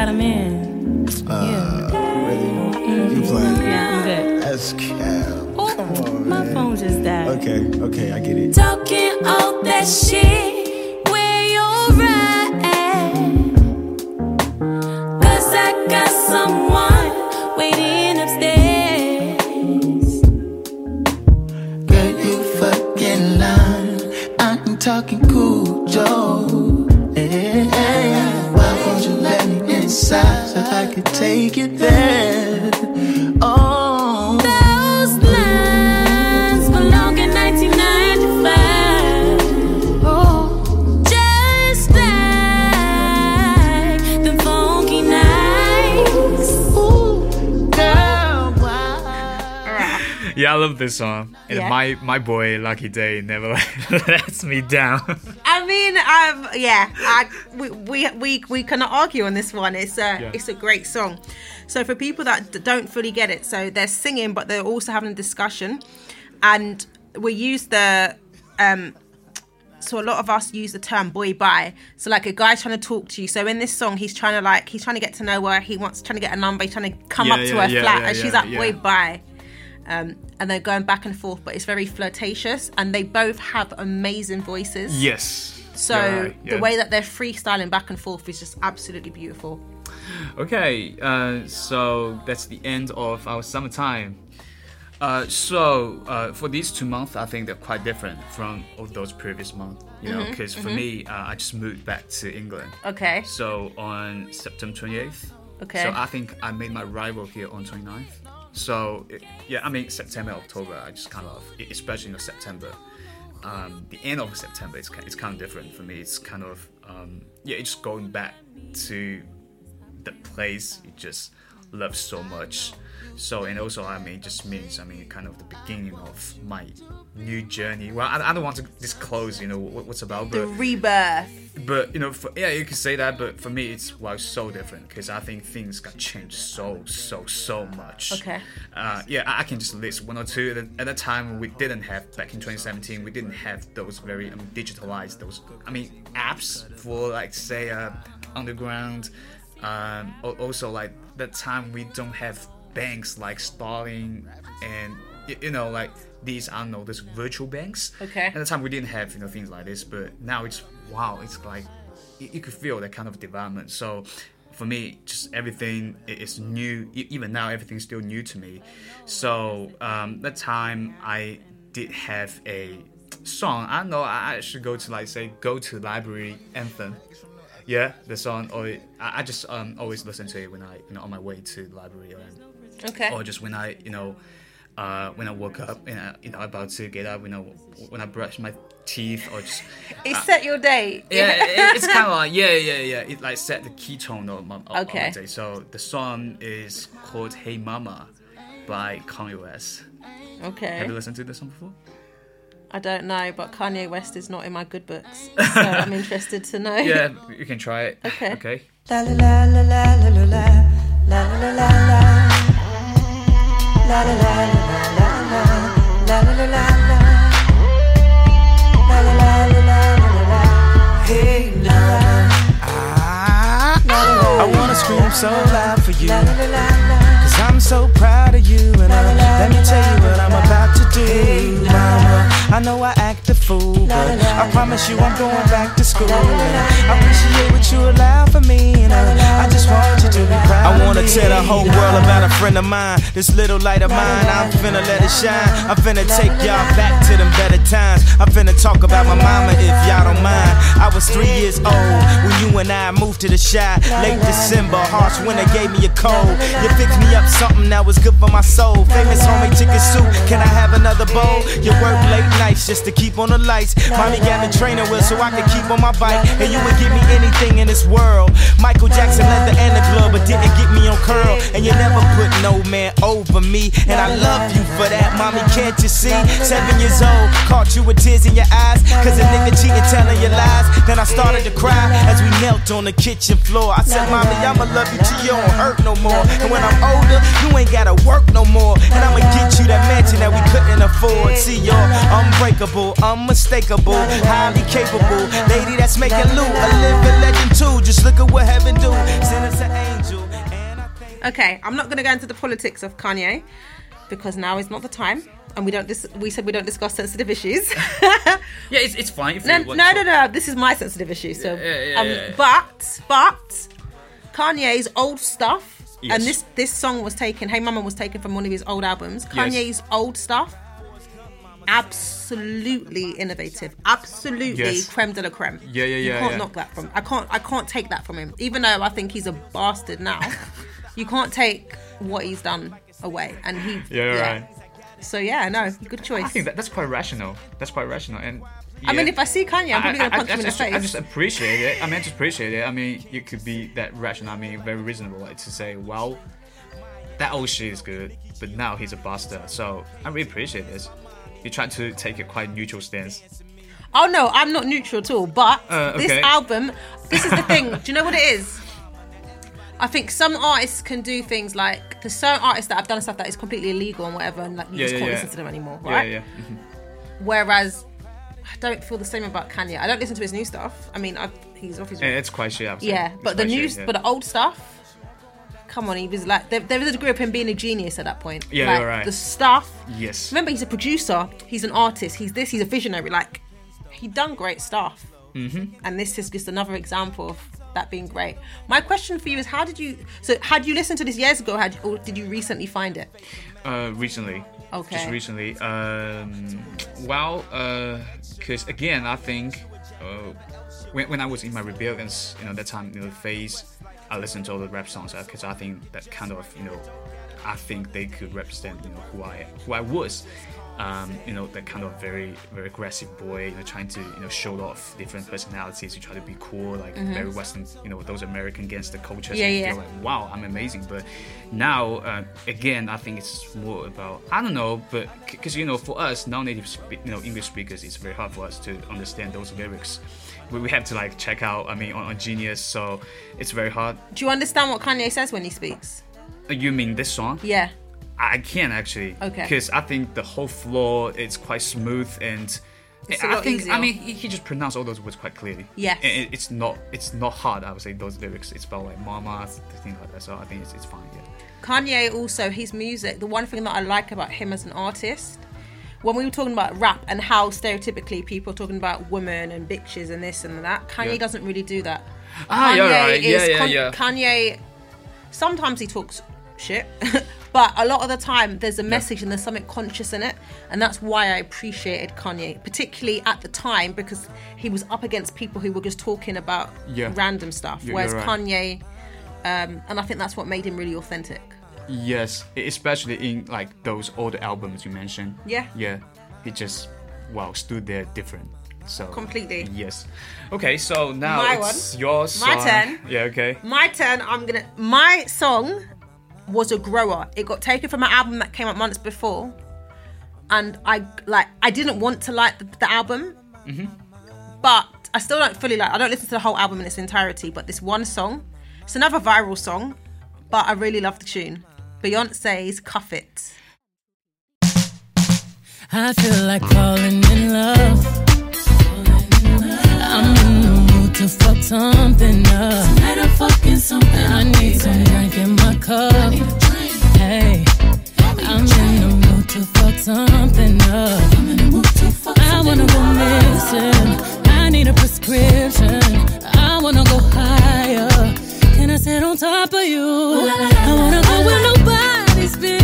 got a man. Uh, really? You playing? Yeah, I'm good. That's cap. Oh, my phone just died. Okay, okay, I get it. Talking all that shit, love this song. And Yeah. my my boy Lucky Daye never lets me down. I mean, um, yeah, I, we, we we we cannot argue on this one. It's a Yeah. it's a great song. So for people that don't fully get it, so they're singing, but they're also having a discussion, and we use the um. So a lot of us use the term boy bye. So like a guy's trying to talk to you. So in this song, he's trying to like he's trying to get to know her. He wants trying to get a number. He's trying to come Yeah, up to yeah, her yeah, flat, and she's like boy bye. Um, and they're going back and forth, but it's very flirtatious, and they both have amazing voices. yes. So You're right, the way that they're freestyling back and forth is just absolutely beautiful. Okay, uh, so that's the end of our summertime. Uh, so uh, for these two months, I think they're quite different from all those previous months. You know, because for me, uh, I just moved back to England. Okay. So on September 28th. Okay. So I think I made my arrival here on 29th. So it- yeah, I mean September, October. I just kind of, especially in September, um, the end of September, it's it's kind of different for me. It's kind of um, yeah, it's just going back to the place you just love so much. So and also I mean, it just means I mean, kind of the beginning of my new journey. Well, I, I don't want to disclose, you know, what, what's about, but The rebirth. but you know, for, yeah, you could say that. But for me, it's well, so different because I think things got changed so, so, so much. Okay. Uh, yeah, I, I can just list one or two. At, at that time, we didn't have back in 2017. We didn't have those very um, digitalized those. I mean, apps for like say uh, underground. Um, also, like that time we don't have banks like Starling and you know like these I don't know these virtual banks. Okay. At the time we didn't have you know things like this, but now it's wow. It's like you, you could feel that kind of development. So for me, just everything is new. Even now, everything's still new to me. So um, that time I did have a song. I don't know. I should go to like say go to library anthem. Yeah, the song. Or I, I just um, always listen to it when I you know on my way to the library or Okay. or just when I, you know, uh, when I woke up and I, you know about to get up, you know, when I brush my teeth or just It uh, set your day. yeah, it, it's kind of like yeah, yeah, yeah. It like set the key tone of my, of, of Okay. my day. So the song is called "Hey Mama" by Kanye West. Okay. Have you listened to this song before? I don't know, but Kanye West is not in my good books, so I'm interested to know. Yeah, you can try it. Okay. Okay. La la la la la la la la la la la Ah, so loud for you. La la la la Cause I'm so proud of you, and I, let me tell you what I'm about to do, mama. I know I act a fool, but I promise you I'm going back to school. And I appreciate what you allow for me, and I, I just want you to be proud. I wanna tell the whole world about a friend of mine. This little light of mine, I'm finna let it shine. I'm finna take y'all back to them better times. I'm finna talk about my mama if y'all don't mind. I was three years old when you and I moved to the Chi. Late December, harsh winter gave me a cold. You fixed me up something that was good for my soul. Famous homemade chicken soup, can I have another bowl? You work late nights just to keep on the lights. Mommy got me training wheels so I could keep on my bike. And you would give me anything in this world. Michael Jackson leather and the glove, but didn't get me on curl. And you never put no man over me. And I love you for that, mommy. Can't you see? Seven years old, caught you with tears in your eyes. Cause a nigga cheating, telling you lies. Then I started to cry as we knelt on the kitchen floor. I said, Mommy, I'ma love you till you don't hurt no more. And when I'm older, you ain't gotta work no more. And I'ma get you that mansion that we couldn't afford. See, you're unbreakable, unmistakable, highly capable. Lady that's making loot, a living legend too. Just look at what heaven do. Send us an angel. Okay, I'm not going to go into the politics of Kanye because now is not the time, and we don't. Dis- we said we don't discuss sensitive issues. yeah, it's, it's fine. If no, no, no, no. This is my sensitive issue. So, Yeah, yeah, um, yeah. but but Kanye's old stuff, Yes. and this this song was taken. Hey Mama was taken from one of his old albums. Yes. Kanye's old stuff, absolutely innovative, absolutely Yes. creme de la creme. Yeah, yeah, yeah. You can't yeah. knock that from. I can't. I can't take that from him. Even though I think he's a bastard now, you can't take what he's done away. And he. Yeah, you're right. So yeah, no, good choice. I think that, that's quite rational. That's quite rational. And I mean, if I see Kanye, I'm probably gonna I- I- punch I him in the just- I just appreciate it. I mean, I just appreciate it. I mean, you could be that rational. I mean, very reasonable like, to say, well, that old shit is good, but now he's a bastard. So I really appreciate this. You try to take a quite neutral stance. Oh no, I'm not neutral at all. But Uh, this album, this is the thing. Do you know what it is? I think some artists can do things like there's certain artists that have done stuff that is completely illegal and whatever, and like you Yeah, just yeah, can't yeah. listen to them anymore, Yeah, right? yeah. mhm. Whereas I don't feel the same about Kanye. I don't listen to his new stuff. I mean, I've, he's off his. Yeah, it's quite. I say. Yeah, It's but the quite new, shit, yeah. but the old stuff. Come on, he was like there, there was a degree of him being a genius at that point. Yeah, like, you're right. The stuff. Yes. Remember, he's a producer. He's an artist. He's this. He's a visionary. Like he done great stuff. Mm-hmm. and this is just another example of that being great. My question for you is, how did you? So, had you listened to this years ago, had or did you recently find it? Uh, recently. Okay. Just recently. Um, well, because again, I think uh, when, when I was in my rebellions, you know, that time, you know, phase, I listened to all the rap songs because I think that kind of, you know, I think they could represent, you know, who I who I was. Um, you know, that kind of very very aggressive boy, you know, trying to you know show off different personalities. You try to be cool, like Mhm. very Western, you know, those American gangster cultures. Yeah, yeah. like, wow, I'm amazing. But now, uh, again, I think it's more about I don't know, but because you know, for us non-native, spe- you know, English speakers, it's very hard for us to understand those lyrics. We, we have to like check out. I mean, on, on Genius, so it's very hard. Do you understand what Kanye says when he speaks? Uh, You mean this song? Yeah. I can't actually. Okay. Because I think the whole floor is quite smooth and. I think easier. I mean he, he just pronounced all those words quite clearly. Yeah, it- it's not it's not hard. I would say those lyrics. It's about like mama things like that. So I think it's, it's fine. Yeah. Kanye also his music. The one thing that I like about him as an artist, when we were talking about rap and how stereotypically people are talking about women and bitches and this and that, Kanye Yeah. doesn't really do that. Ah, Kanye right. Yeah, yeah, con- yeah. Kanye. Sometimes he talks shit, but a lot of the time there's a message and there's something conscious in it, and that's why I appreciated Kanye, particularly at the time because he was up against people who were just talking about Yeah. random stuff, You're- whereas you're right. Kanye, um, and I think that's what made him really authentic. Yes, especially in like those older albums you mentioned. Yeah. Yeah, he just wow stood there different. So Completely. Yes. Okay, so now My it's one. your My turn. Yeah. Okay. My turn. I'm gonna. My song was a grower. It got taken from an album that came out months before, and I like. I didn't want to like the, the album, Mhm. but I still don't fully like. I don't listen to the whole album in its entirety, but this one song, it's another viral song, but I really love the tune. Beyonce's "Cuff It." I feel like falling in love to fuck something up. Tonight I'm fucking something I need baby. some drink in my cup. Hey, I'm in the mood to fuck something up. Fuck I wanna go missing. I need a prescription. I wanna go higher. Can I sit on top of you? I wanna go where nobody's been.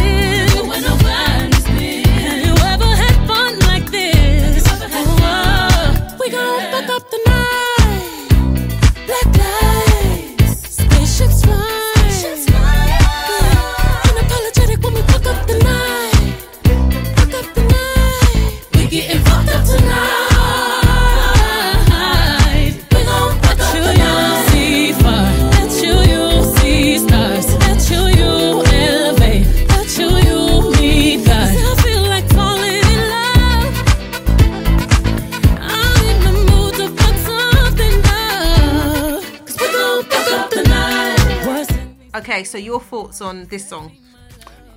Okay, so your thoughts on this song?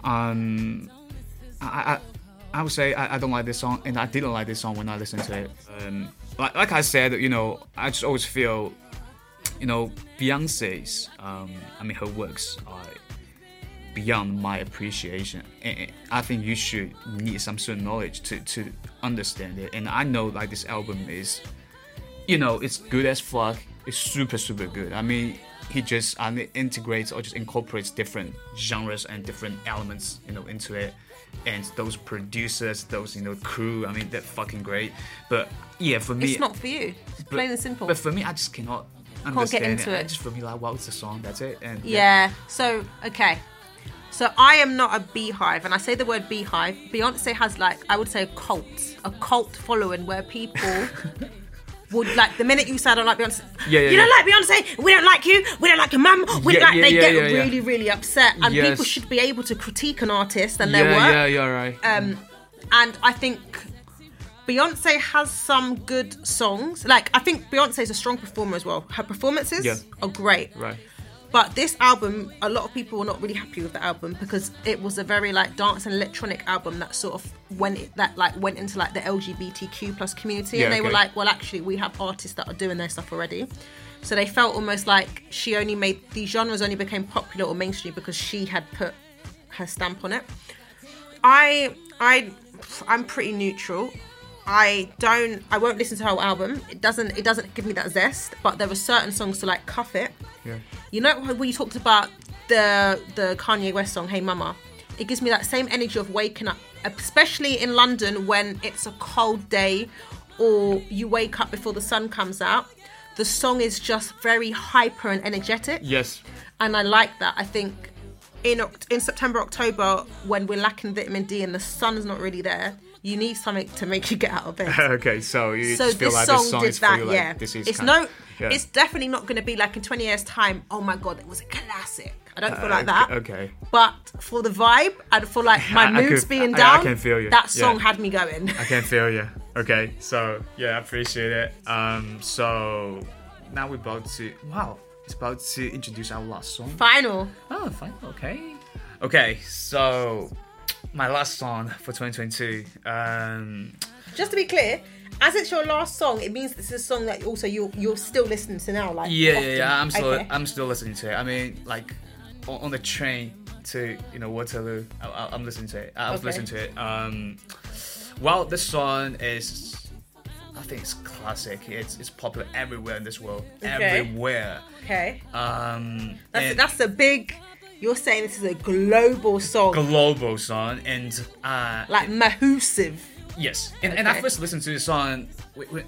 Um, I, I, I would say I, I don't like this song, and I didn't like this song when I listened to it. Um, like, like I said, you know, I just always feel, you know, Beyonce's, um, I mean, her works are beyond my appreciation. And I think you should need some certain knowledge to, to understand it. And I know, like, this album is, you know, it's good as fuck. It's super, super good. I mean, he just mean, integrates or just incorporates different genres and different elements, you know, into it. And those producers, those you know crew, I mean, they're fucking great. But yeah, for me, It's not for you. It's plain and simple. But for me, I just cannot can't get understand into it. It. Just for me, like, well, it's a song. That's it. And Yeah. So okay. So I am not a BeyHive, and I say the word BeyHive. Beyonce has like I would say a cult, a cult following where people would like the minute you say I don't like Beyonce, Yeah, yeah, you don't yeah. like Beyonce, we don't like you, we don't like your mum, we Yeah, like. yeah, they yeah, get yeah, yeah. really, really upset, and people should be able to critique an artist and their yeah, work. yeah, you're right. Um, and I think Beyonce has some good songs. Like I think Beyonce is a strong performer as well. Her performances Yeah. are great. right. But this album, a lot of people were not really happy with the album because it was a very like dance and electronic album that sort of went that like went into like the LGBTQ plus community, Yeah, and they were like, well, actually, we have artists that are doing their stuff already. So they felt almost like she only made these genres only became popular or mainstream because she had put her stamp on it. I I I'm pretty neutral. I don't I won't listen to her whole album. It doesn't it doesn't give me that zest, but there are certain songs to like cuff it. Yeah. You know when you talked about the the Kanye West song Hey Mama? It gives me that same energy of waking up, especially in London when it's a cold day or you wake up before the sun comes out. The song is just very hyper and energetic Yes. and I like that. I think in in September, October, when we're lacking vitamin D and the sun's not really there, you need something to make you get out of bed. okay, so you so just feel this like song, this song did that, like, yeah. this is it's no, yeah. it's definitely not going to be like in 20 years' time. Oh my god, it was a classic. I don't feel Uh, like that. Okay. But for the vibe and for like my I- I moods could- being I- I down, can feel you, that song yeah. had me going. I can feel you. Okay, so yeah, I appreciate it. Um, so now we're about to wow, it's about to introduce our last song. Final. Oh, fine. Okay. Okay, so my last song for 2022. Um, Just to be clear, as it's your last song, it means this is a song that also you you're still listening to now. Like yeah, often. yeah, yeah. I'm still, Okay. I'm still listening to it. I mean, like on, on the train to you know Waterloo, I, I'm listening to it. I was Okay. listening to it. Um, well, this song is, I think it's classic. It's it's popular everywhere in this world. Okay. Everywhere. Okay. Um, That's that's a big. You're saying this is a global song, global song and uh like massive. yes and, and i first listened to the song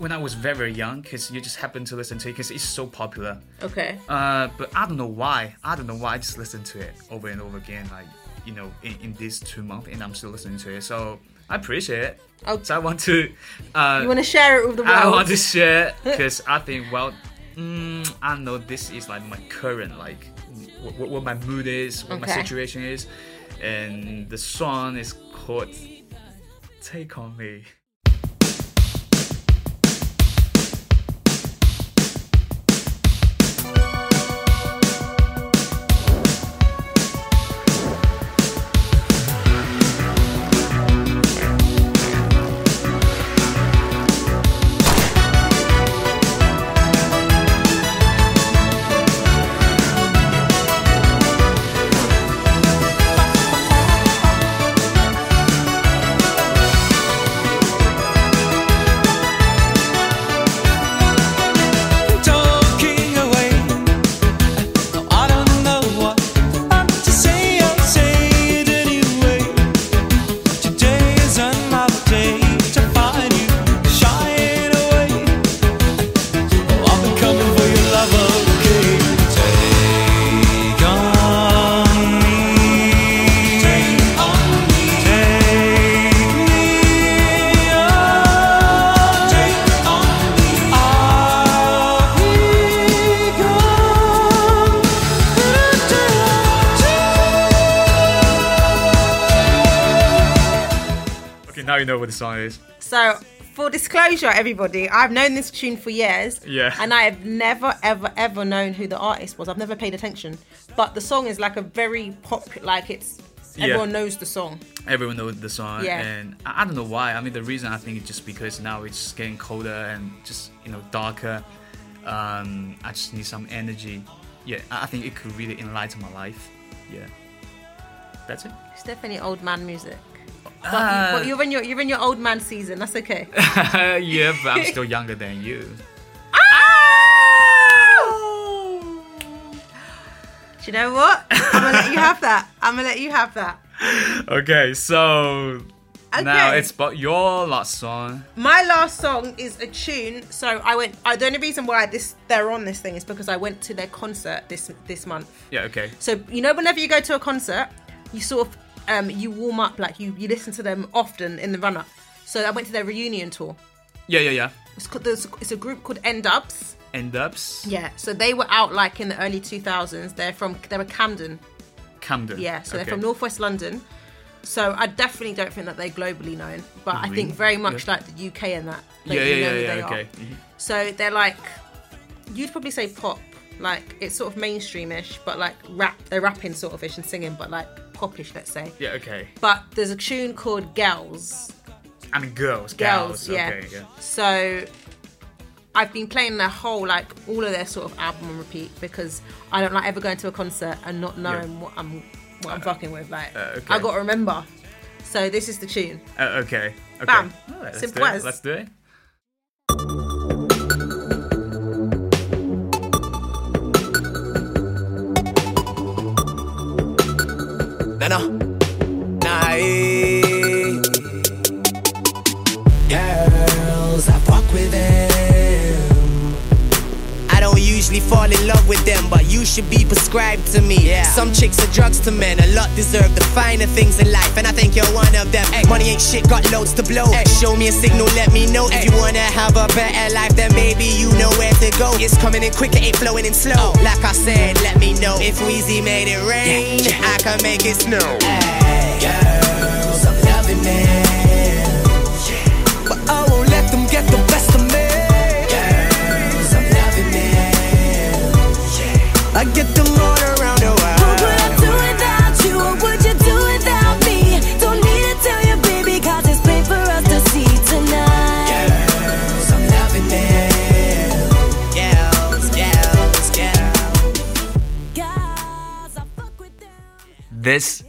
when i was very very young because you just happen to listen to it because it's so popular Okay. uh but i don't know why i don't know why i just listened to it over and over again like you know in, in these two months and i'm still listening to it so i appreciate it Oh. so i want to uh You want to share it with the world? I want to share because I think well, mm, I know this is like my current like what, what my mood is, what my situation is, and the song is called "Take on Me." What the song is. So, for disclosure, everybody, I've known this tune for years. Yeah. And I have never, ever, ever known who the artist was. I've never paid attention. But the song is like a very pop, like it's, Yeah. everyone knows the song. Everyone knows the song, Yeah. and I, I don't know why. I mean, the reason I think it's just because now it's getting colder and just you know darker. Um, I just need some energy. Yeah, I I think it could really enlighten my life. Yeah, that's it. It's definitely old man music. But, Uh, you, but you're in your you're in your old man season. That's okay. yeah, but I'm still younger than you. Do you know what? I'm gonna let you have that. I'm gonna let you have that. Okay, so now it's about your last song. My last song is a tune. So I went. I, the only reason why this they're on this thing is because I went to their concert this this month. Yeah, okay. So you know, whenever you go to a concert, you sort of um, you warm up, like you you listen to them often in the run up. So I went to their reunion tour. Yeah, yeah, yeah. It's, called, there's- it's a group called N-Dubz. End ups. Yeah. So they were out like in the early 2000s. They're from they were Camden. Camden. Yeah. So okay. they're from Northwest London. So I definitely don't think that they're globally known, but I Really? think very much Yeah. like the UK and that. Yeah, like, yeah, you know yeah, who yeah. they Okay. are. Mhm. So they're like, you'd probably say pop. Like it's sort of mainstreamish, but like rap. They're rapping sort of ish and singing, but like popish, let's say. Yeah, okay. But there's a tune called Girls. I mean, girls, Girls, yeah. Okay, yeah. So I've been playing their whole like all of their sort of album on repeat because I don't like ever going to a concert and not knowing what I'm what I'm fucking with. Like uh, okay. I got to remember. So this is the tune. Uh, okay. okay. Bam. Right, Simple as. Let's do it. No. Nah, eh. Girls, I fuck with them. Usually fall in love with them, but you should be prescribed to me. Some chicks are drugs to men, a lot deserve the finer things in life, and I think you're one of them. Money ain't shit, got loads to blow. Show me a signal, let me know. If you wanna have a better life, then maybe you know where to go. It's coming in quick, it ain't flowing in slow. Oh. Like I said, let me know. If Weezy made it rain, I can make it snow. Girls,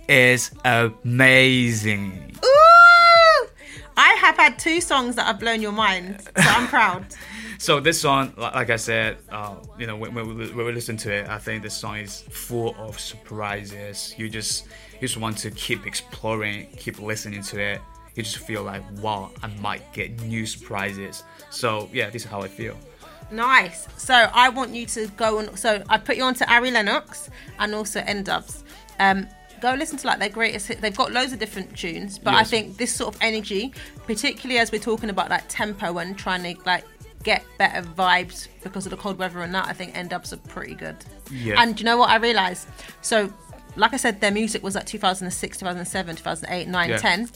is amazing. Ooh! I have had two songs that have blown your mind, so I'm proud. So this song, like I said, uh, you know, when, when, we, when we listen to it, I think this song is full of surprises. You just, you just want to keep exploring, keep listening to it. You just feel like, wow, I might get new surprises. So yeah, this is how I feel. Nice. So I want you to go on. So I put you on to Ari Lennox and also N-Dubz. Um, go listen to like their greatest hit. They've got loads of different tunes, but I think this sort of energy, particularly as we're talking about like tempo and trying to like get better vibes because of the cold weather and that, I think N-Dubz are pretty good. Yeah. And you know what I realized? So, like I said, their music was like 2006, 2007, 2008, 9, Yeah. 10.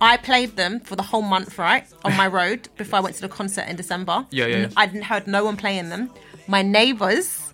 I played them for the whole month, right, on my road before I went to the concert in December. Yeah, yeah, yeah. I didn't heard no one playing them. My neighbours,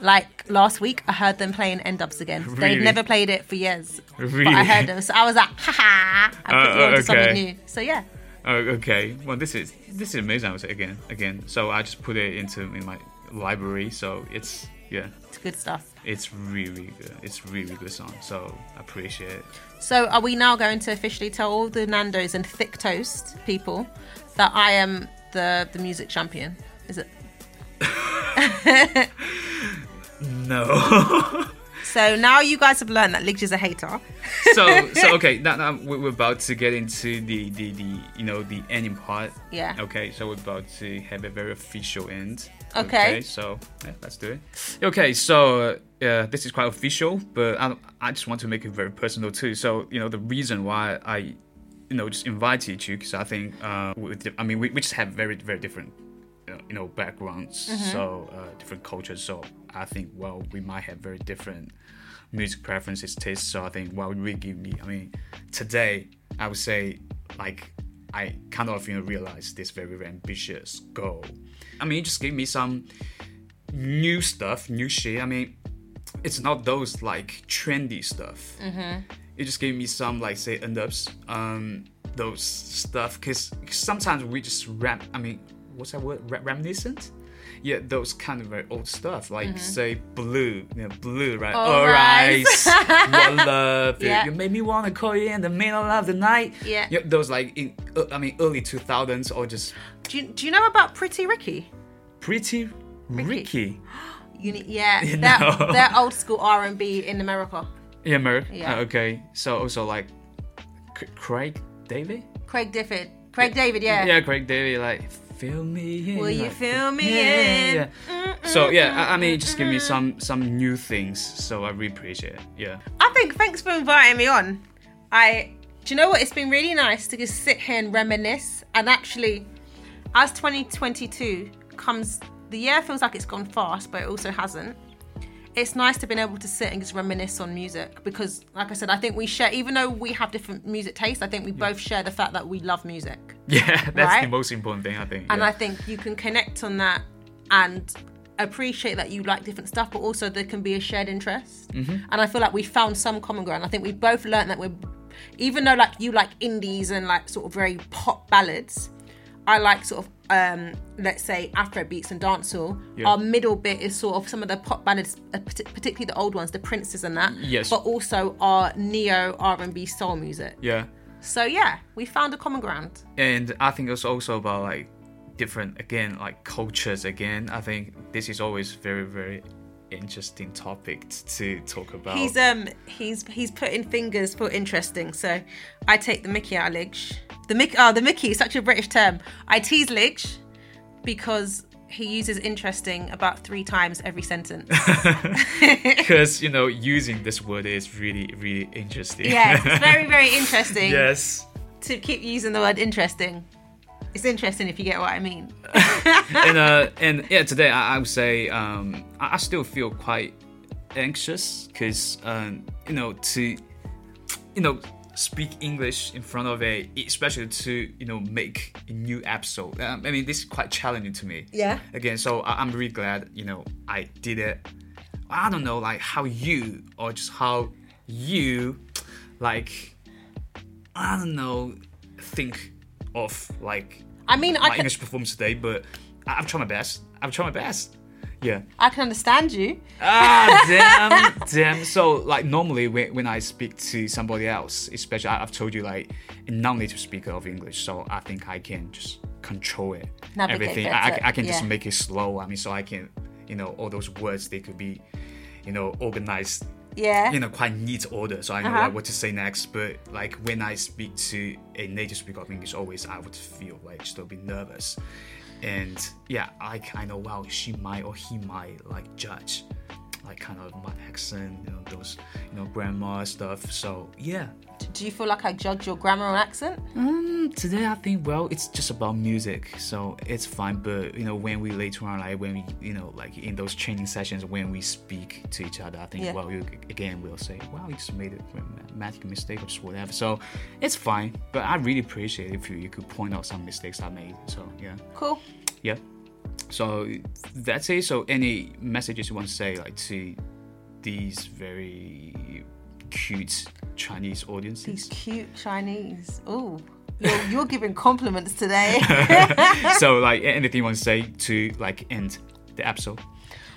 like last week, I heard them playing N-Dubz again. Really? They've never played it for years, but I heard them, so I was like, ha ha! I put Uh, you onto okay. something new. So yeah, Oh, okay. Well, this is this is amazing. I would say again, again. So I just put it into in my library. So it's yeah, it's good stuff. it's really good. It's really good song. So I appreciate it. So are we now going to officially tell all the Nando's and Thick Toast people that I am the the music champion? Is it? No. So now you guys have learned that Liggs is a hater. so so okay. Now, now we- we're about to get into the the the you know the ending part. Yeah. Okay. So we're about to have a very official end. Okay. so yeah, let's do it. Okay. So uh, this is quite official, but I I just want to make it very personal too. So you know the reason why I you know just invited you because I think uh we, I mean we, we just have very very different you know backgrounds Mhm. so uh, different cultures so i think well we might have very different music preferences tastes so i think well really give me i mean today i would say like I kind of you know realized this very, very ambitious goal. I mean, it just gave me some new stuff, new shit. I mean, it's not those like trendy stuff. Mm-hmm. It just gave me some like say N-Dubz, um, those stuff. Cause sometimes we just rap. I mean, what's that word? Re- reminiscent. Yeah, those kind of very old stuff, like Mhm. say blue, you know, blue, right? All Alright, right. one love, you- Yeah. you made me wanna call you in the middle of the night. Yeah. yeah those like in, uh, I mean, early two thousands or just Do you, do you know about Pretty Ricky? pretty Ricky. You need, yeah, You they're, know. they're old school R and B in America. Yeah, America. Yeah. Uh, okay, so also like C- Craig David. Craig David, Craig David, yeah. Yeah, Craig David, like fill me in. Will you fill me yeah, yeah, in? yeah, yeah. So yeah, I, I mean, just give me some some new things. So I really appreciate it. Yeah. I think thanks for inviting me on. I do you know what? It's been really nice to just sit here and reminisce. And actually, as 2022 comes, the year feels like it's gone fast, but it also hasn't. It's nice to be able to sit and just reminisce on music because, like I said, I think we share. Even though we have different music tastes, I think we both share the fact that we love music. Yeah, that's the most important thing I think. And yeah. I think you can connect on that and appreciate that you like different stuff, but also there can be a shared interest. Mhm. And I feel like we found some common ground. I think we both learned that we're, even though like you like indies and like sort of very pop ballads, I like sort of um let's say Afro beats and dancehall. Yeah. Our middle bit is sort of some of the pop ballads, uh, particularly the old ones, the Princes and that. Yes. But also our neo R and B soul music. yeah. So yeah, we found a common ground. and I think it's also about like different again like cultures again. I think this is always very very interesting topic to talk about. He's um he's he's putting fingers for interesting. So I take the Mickey out of. The Mickey oh the Mickey is such a British term. I tease Ligsh because he uses interesting about three times every sentence. because you know using this word is really really interesting. yeah, it's very very interesting. yes. To keep using the word interesting. It's interesting if you get what I mean. and uh and yeah today I, I would say um I, I still feel quite anxious because um you know to you know speak English in front of a especially to you know make a new episode um, I mean this is quite challenging to me Yeah. again so I, I'm really glad you know I did it I don't know like how you or just how you like I don't know think of like I mean, I can- English performance today, but I- I've tried my best. I've tried my best. Yeah. I can understand you. Ah, damn, damn. So, like, normally when, when I speak to somebody else, especially I- I've told you, like, a non-native speaker of English, so I think I can just control it. Navigate everything. I, I, I can just yeah. make it slow. I mean, so I can, you know, all those words they could be, you know, organized. Yeah. You know, quite neat order, so I know Uh-huh. like, what to say next. But like when I speak to a native speaker of English, always I would feel like just a bit nervous. And yeah, I kind of wow, she might or he might like judge, like kind of my accent, you know, those you know grandma stuff. So yeah, Do you feel like I judge your grammar and accent? um, today I think well, it's just about music, so it's fine. But you know, when we later on, like when we, you know, like in those training sessions, when we speak to each other, I think Yeah. well, you, again, we'll say, wow, you just made a grammatic mistake or just whatever. So it's fine. But I really appreciate if you, you could point out some mistakes I made. So yeah, Cool. yeah. So that's it. So any messages you want to say, like to these very cute Chinese audiences? These cute Chinese. Oh. You're, you're giving compliments today. so like anything you want to say to like end the episode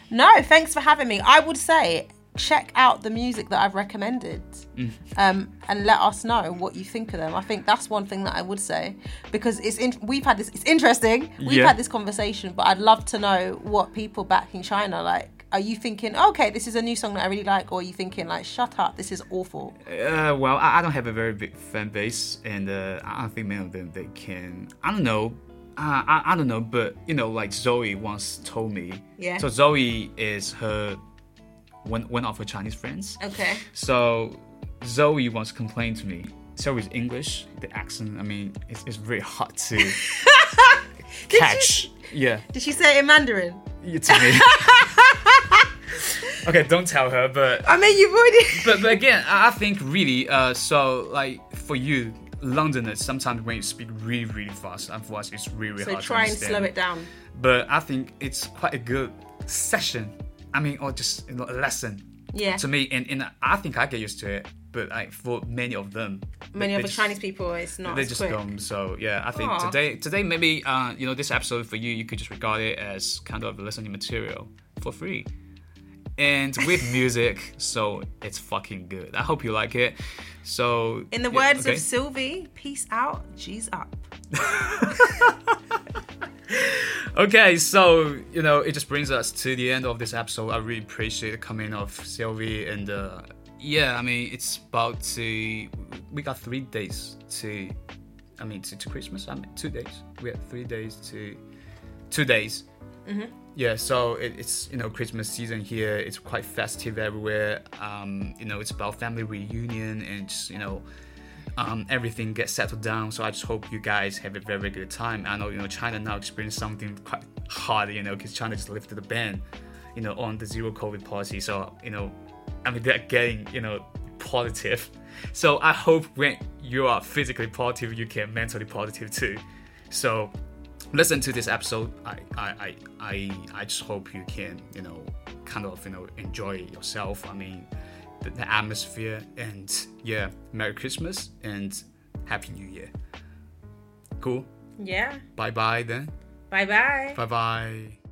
no, thanks for having me. I would say check out the music that I've recommended Mm. um, and let us know what you think of them. I think that's one thing that I would say because it's in, we've had this. It's interesting. We've Yeah. had this conversation, but I'd love to know what people back in China like. Are you thinking, okay, this is a new song that I really like, or are you thinking like, shut up, this is awful? uh, well I, I don't have a very big fan base and uh, I don't think many of them they can I don't know uh, I, I don't know but you know like Zoe once told me Yeah. so Zoe is her one, one of her Chinese friends Okay. So Zoe once complained to me. Zoe's English, the accent, I mean, it's, it's very hard to catch. Yeah, Did she say it in Mandarin? you to me. okay, don't tell her, but I mean, you've already. but but again, I think really, uh, so like for you, Londoners sometimes when you speak really really fast, and for us it's really, really So hard to try and slow it down. But I think it's quite a good session. I mean, or just you know, a lesson. Yeah. To me, and, and I think I get used to it. But like for many of them, Many of the Chinese people, it's not they just quick. don't. So yeah, I think Aw. today today maybe uh, you know this episode for you you could just regard it as kind of a listening material for free. And with music, so it's fucking good. I hope you like it. So In the yeah, words okay. of Sylvie, peace out, G's up. Okay, so you know, it just brings us to the end of this episode. I really appreciate the coming of Sylvie, and uh, yeah, I mean, it's about to. We got three days to. I mean, to, to Christmas. I mean, two days. We have three days to. Two days. Mhm. Yeah, so it, it's you know Christmas season here. It's quite festive everywhere. Um, you know, it's about family reunion and just, you know um, everything gets settled down. So I just hope you guys have a very, good time. I know you know China now experiencing something quite hard, you know, because China just lifted the ban, you know, on the zero COVID policy. So you know, I mean they're getting you know positive. So I hope when you are physically positive, you can mentally positive too. So listen to this episode. I I I I, I just hope you can you know kind of you know enjoy yourself. I mean the, the atmosphere and yeah merry christmas and happy new year cool Yeah. bye bye then Bye bye. bye bye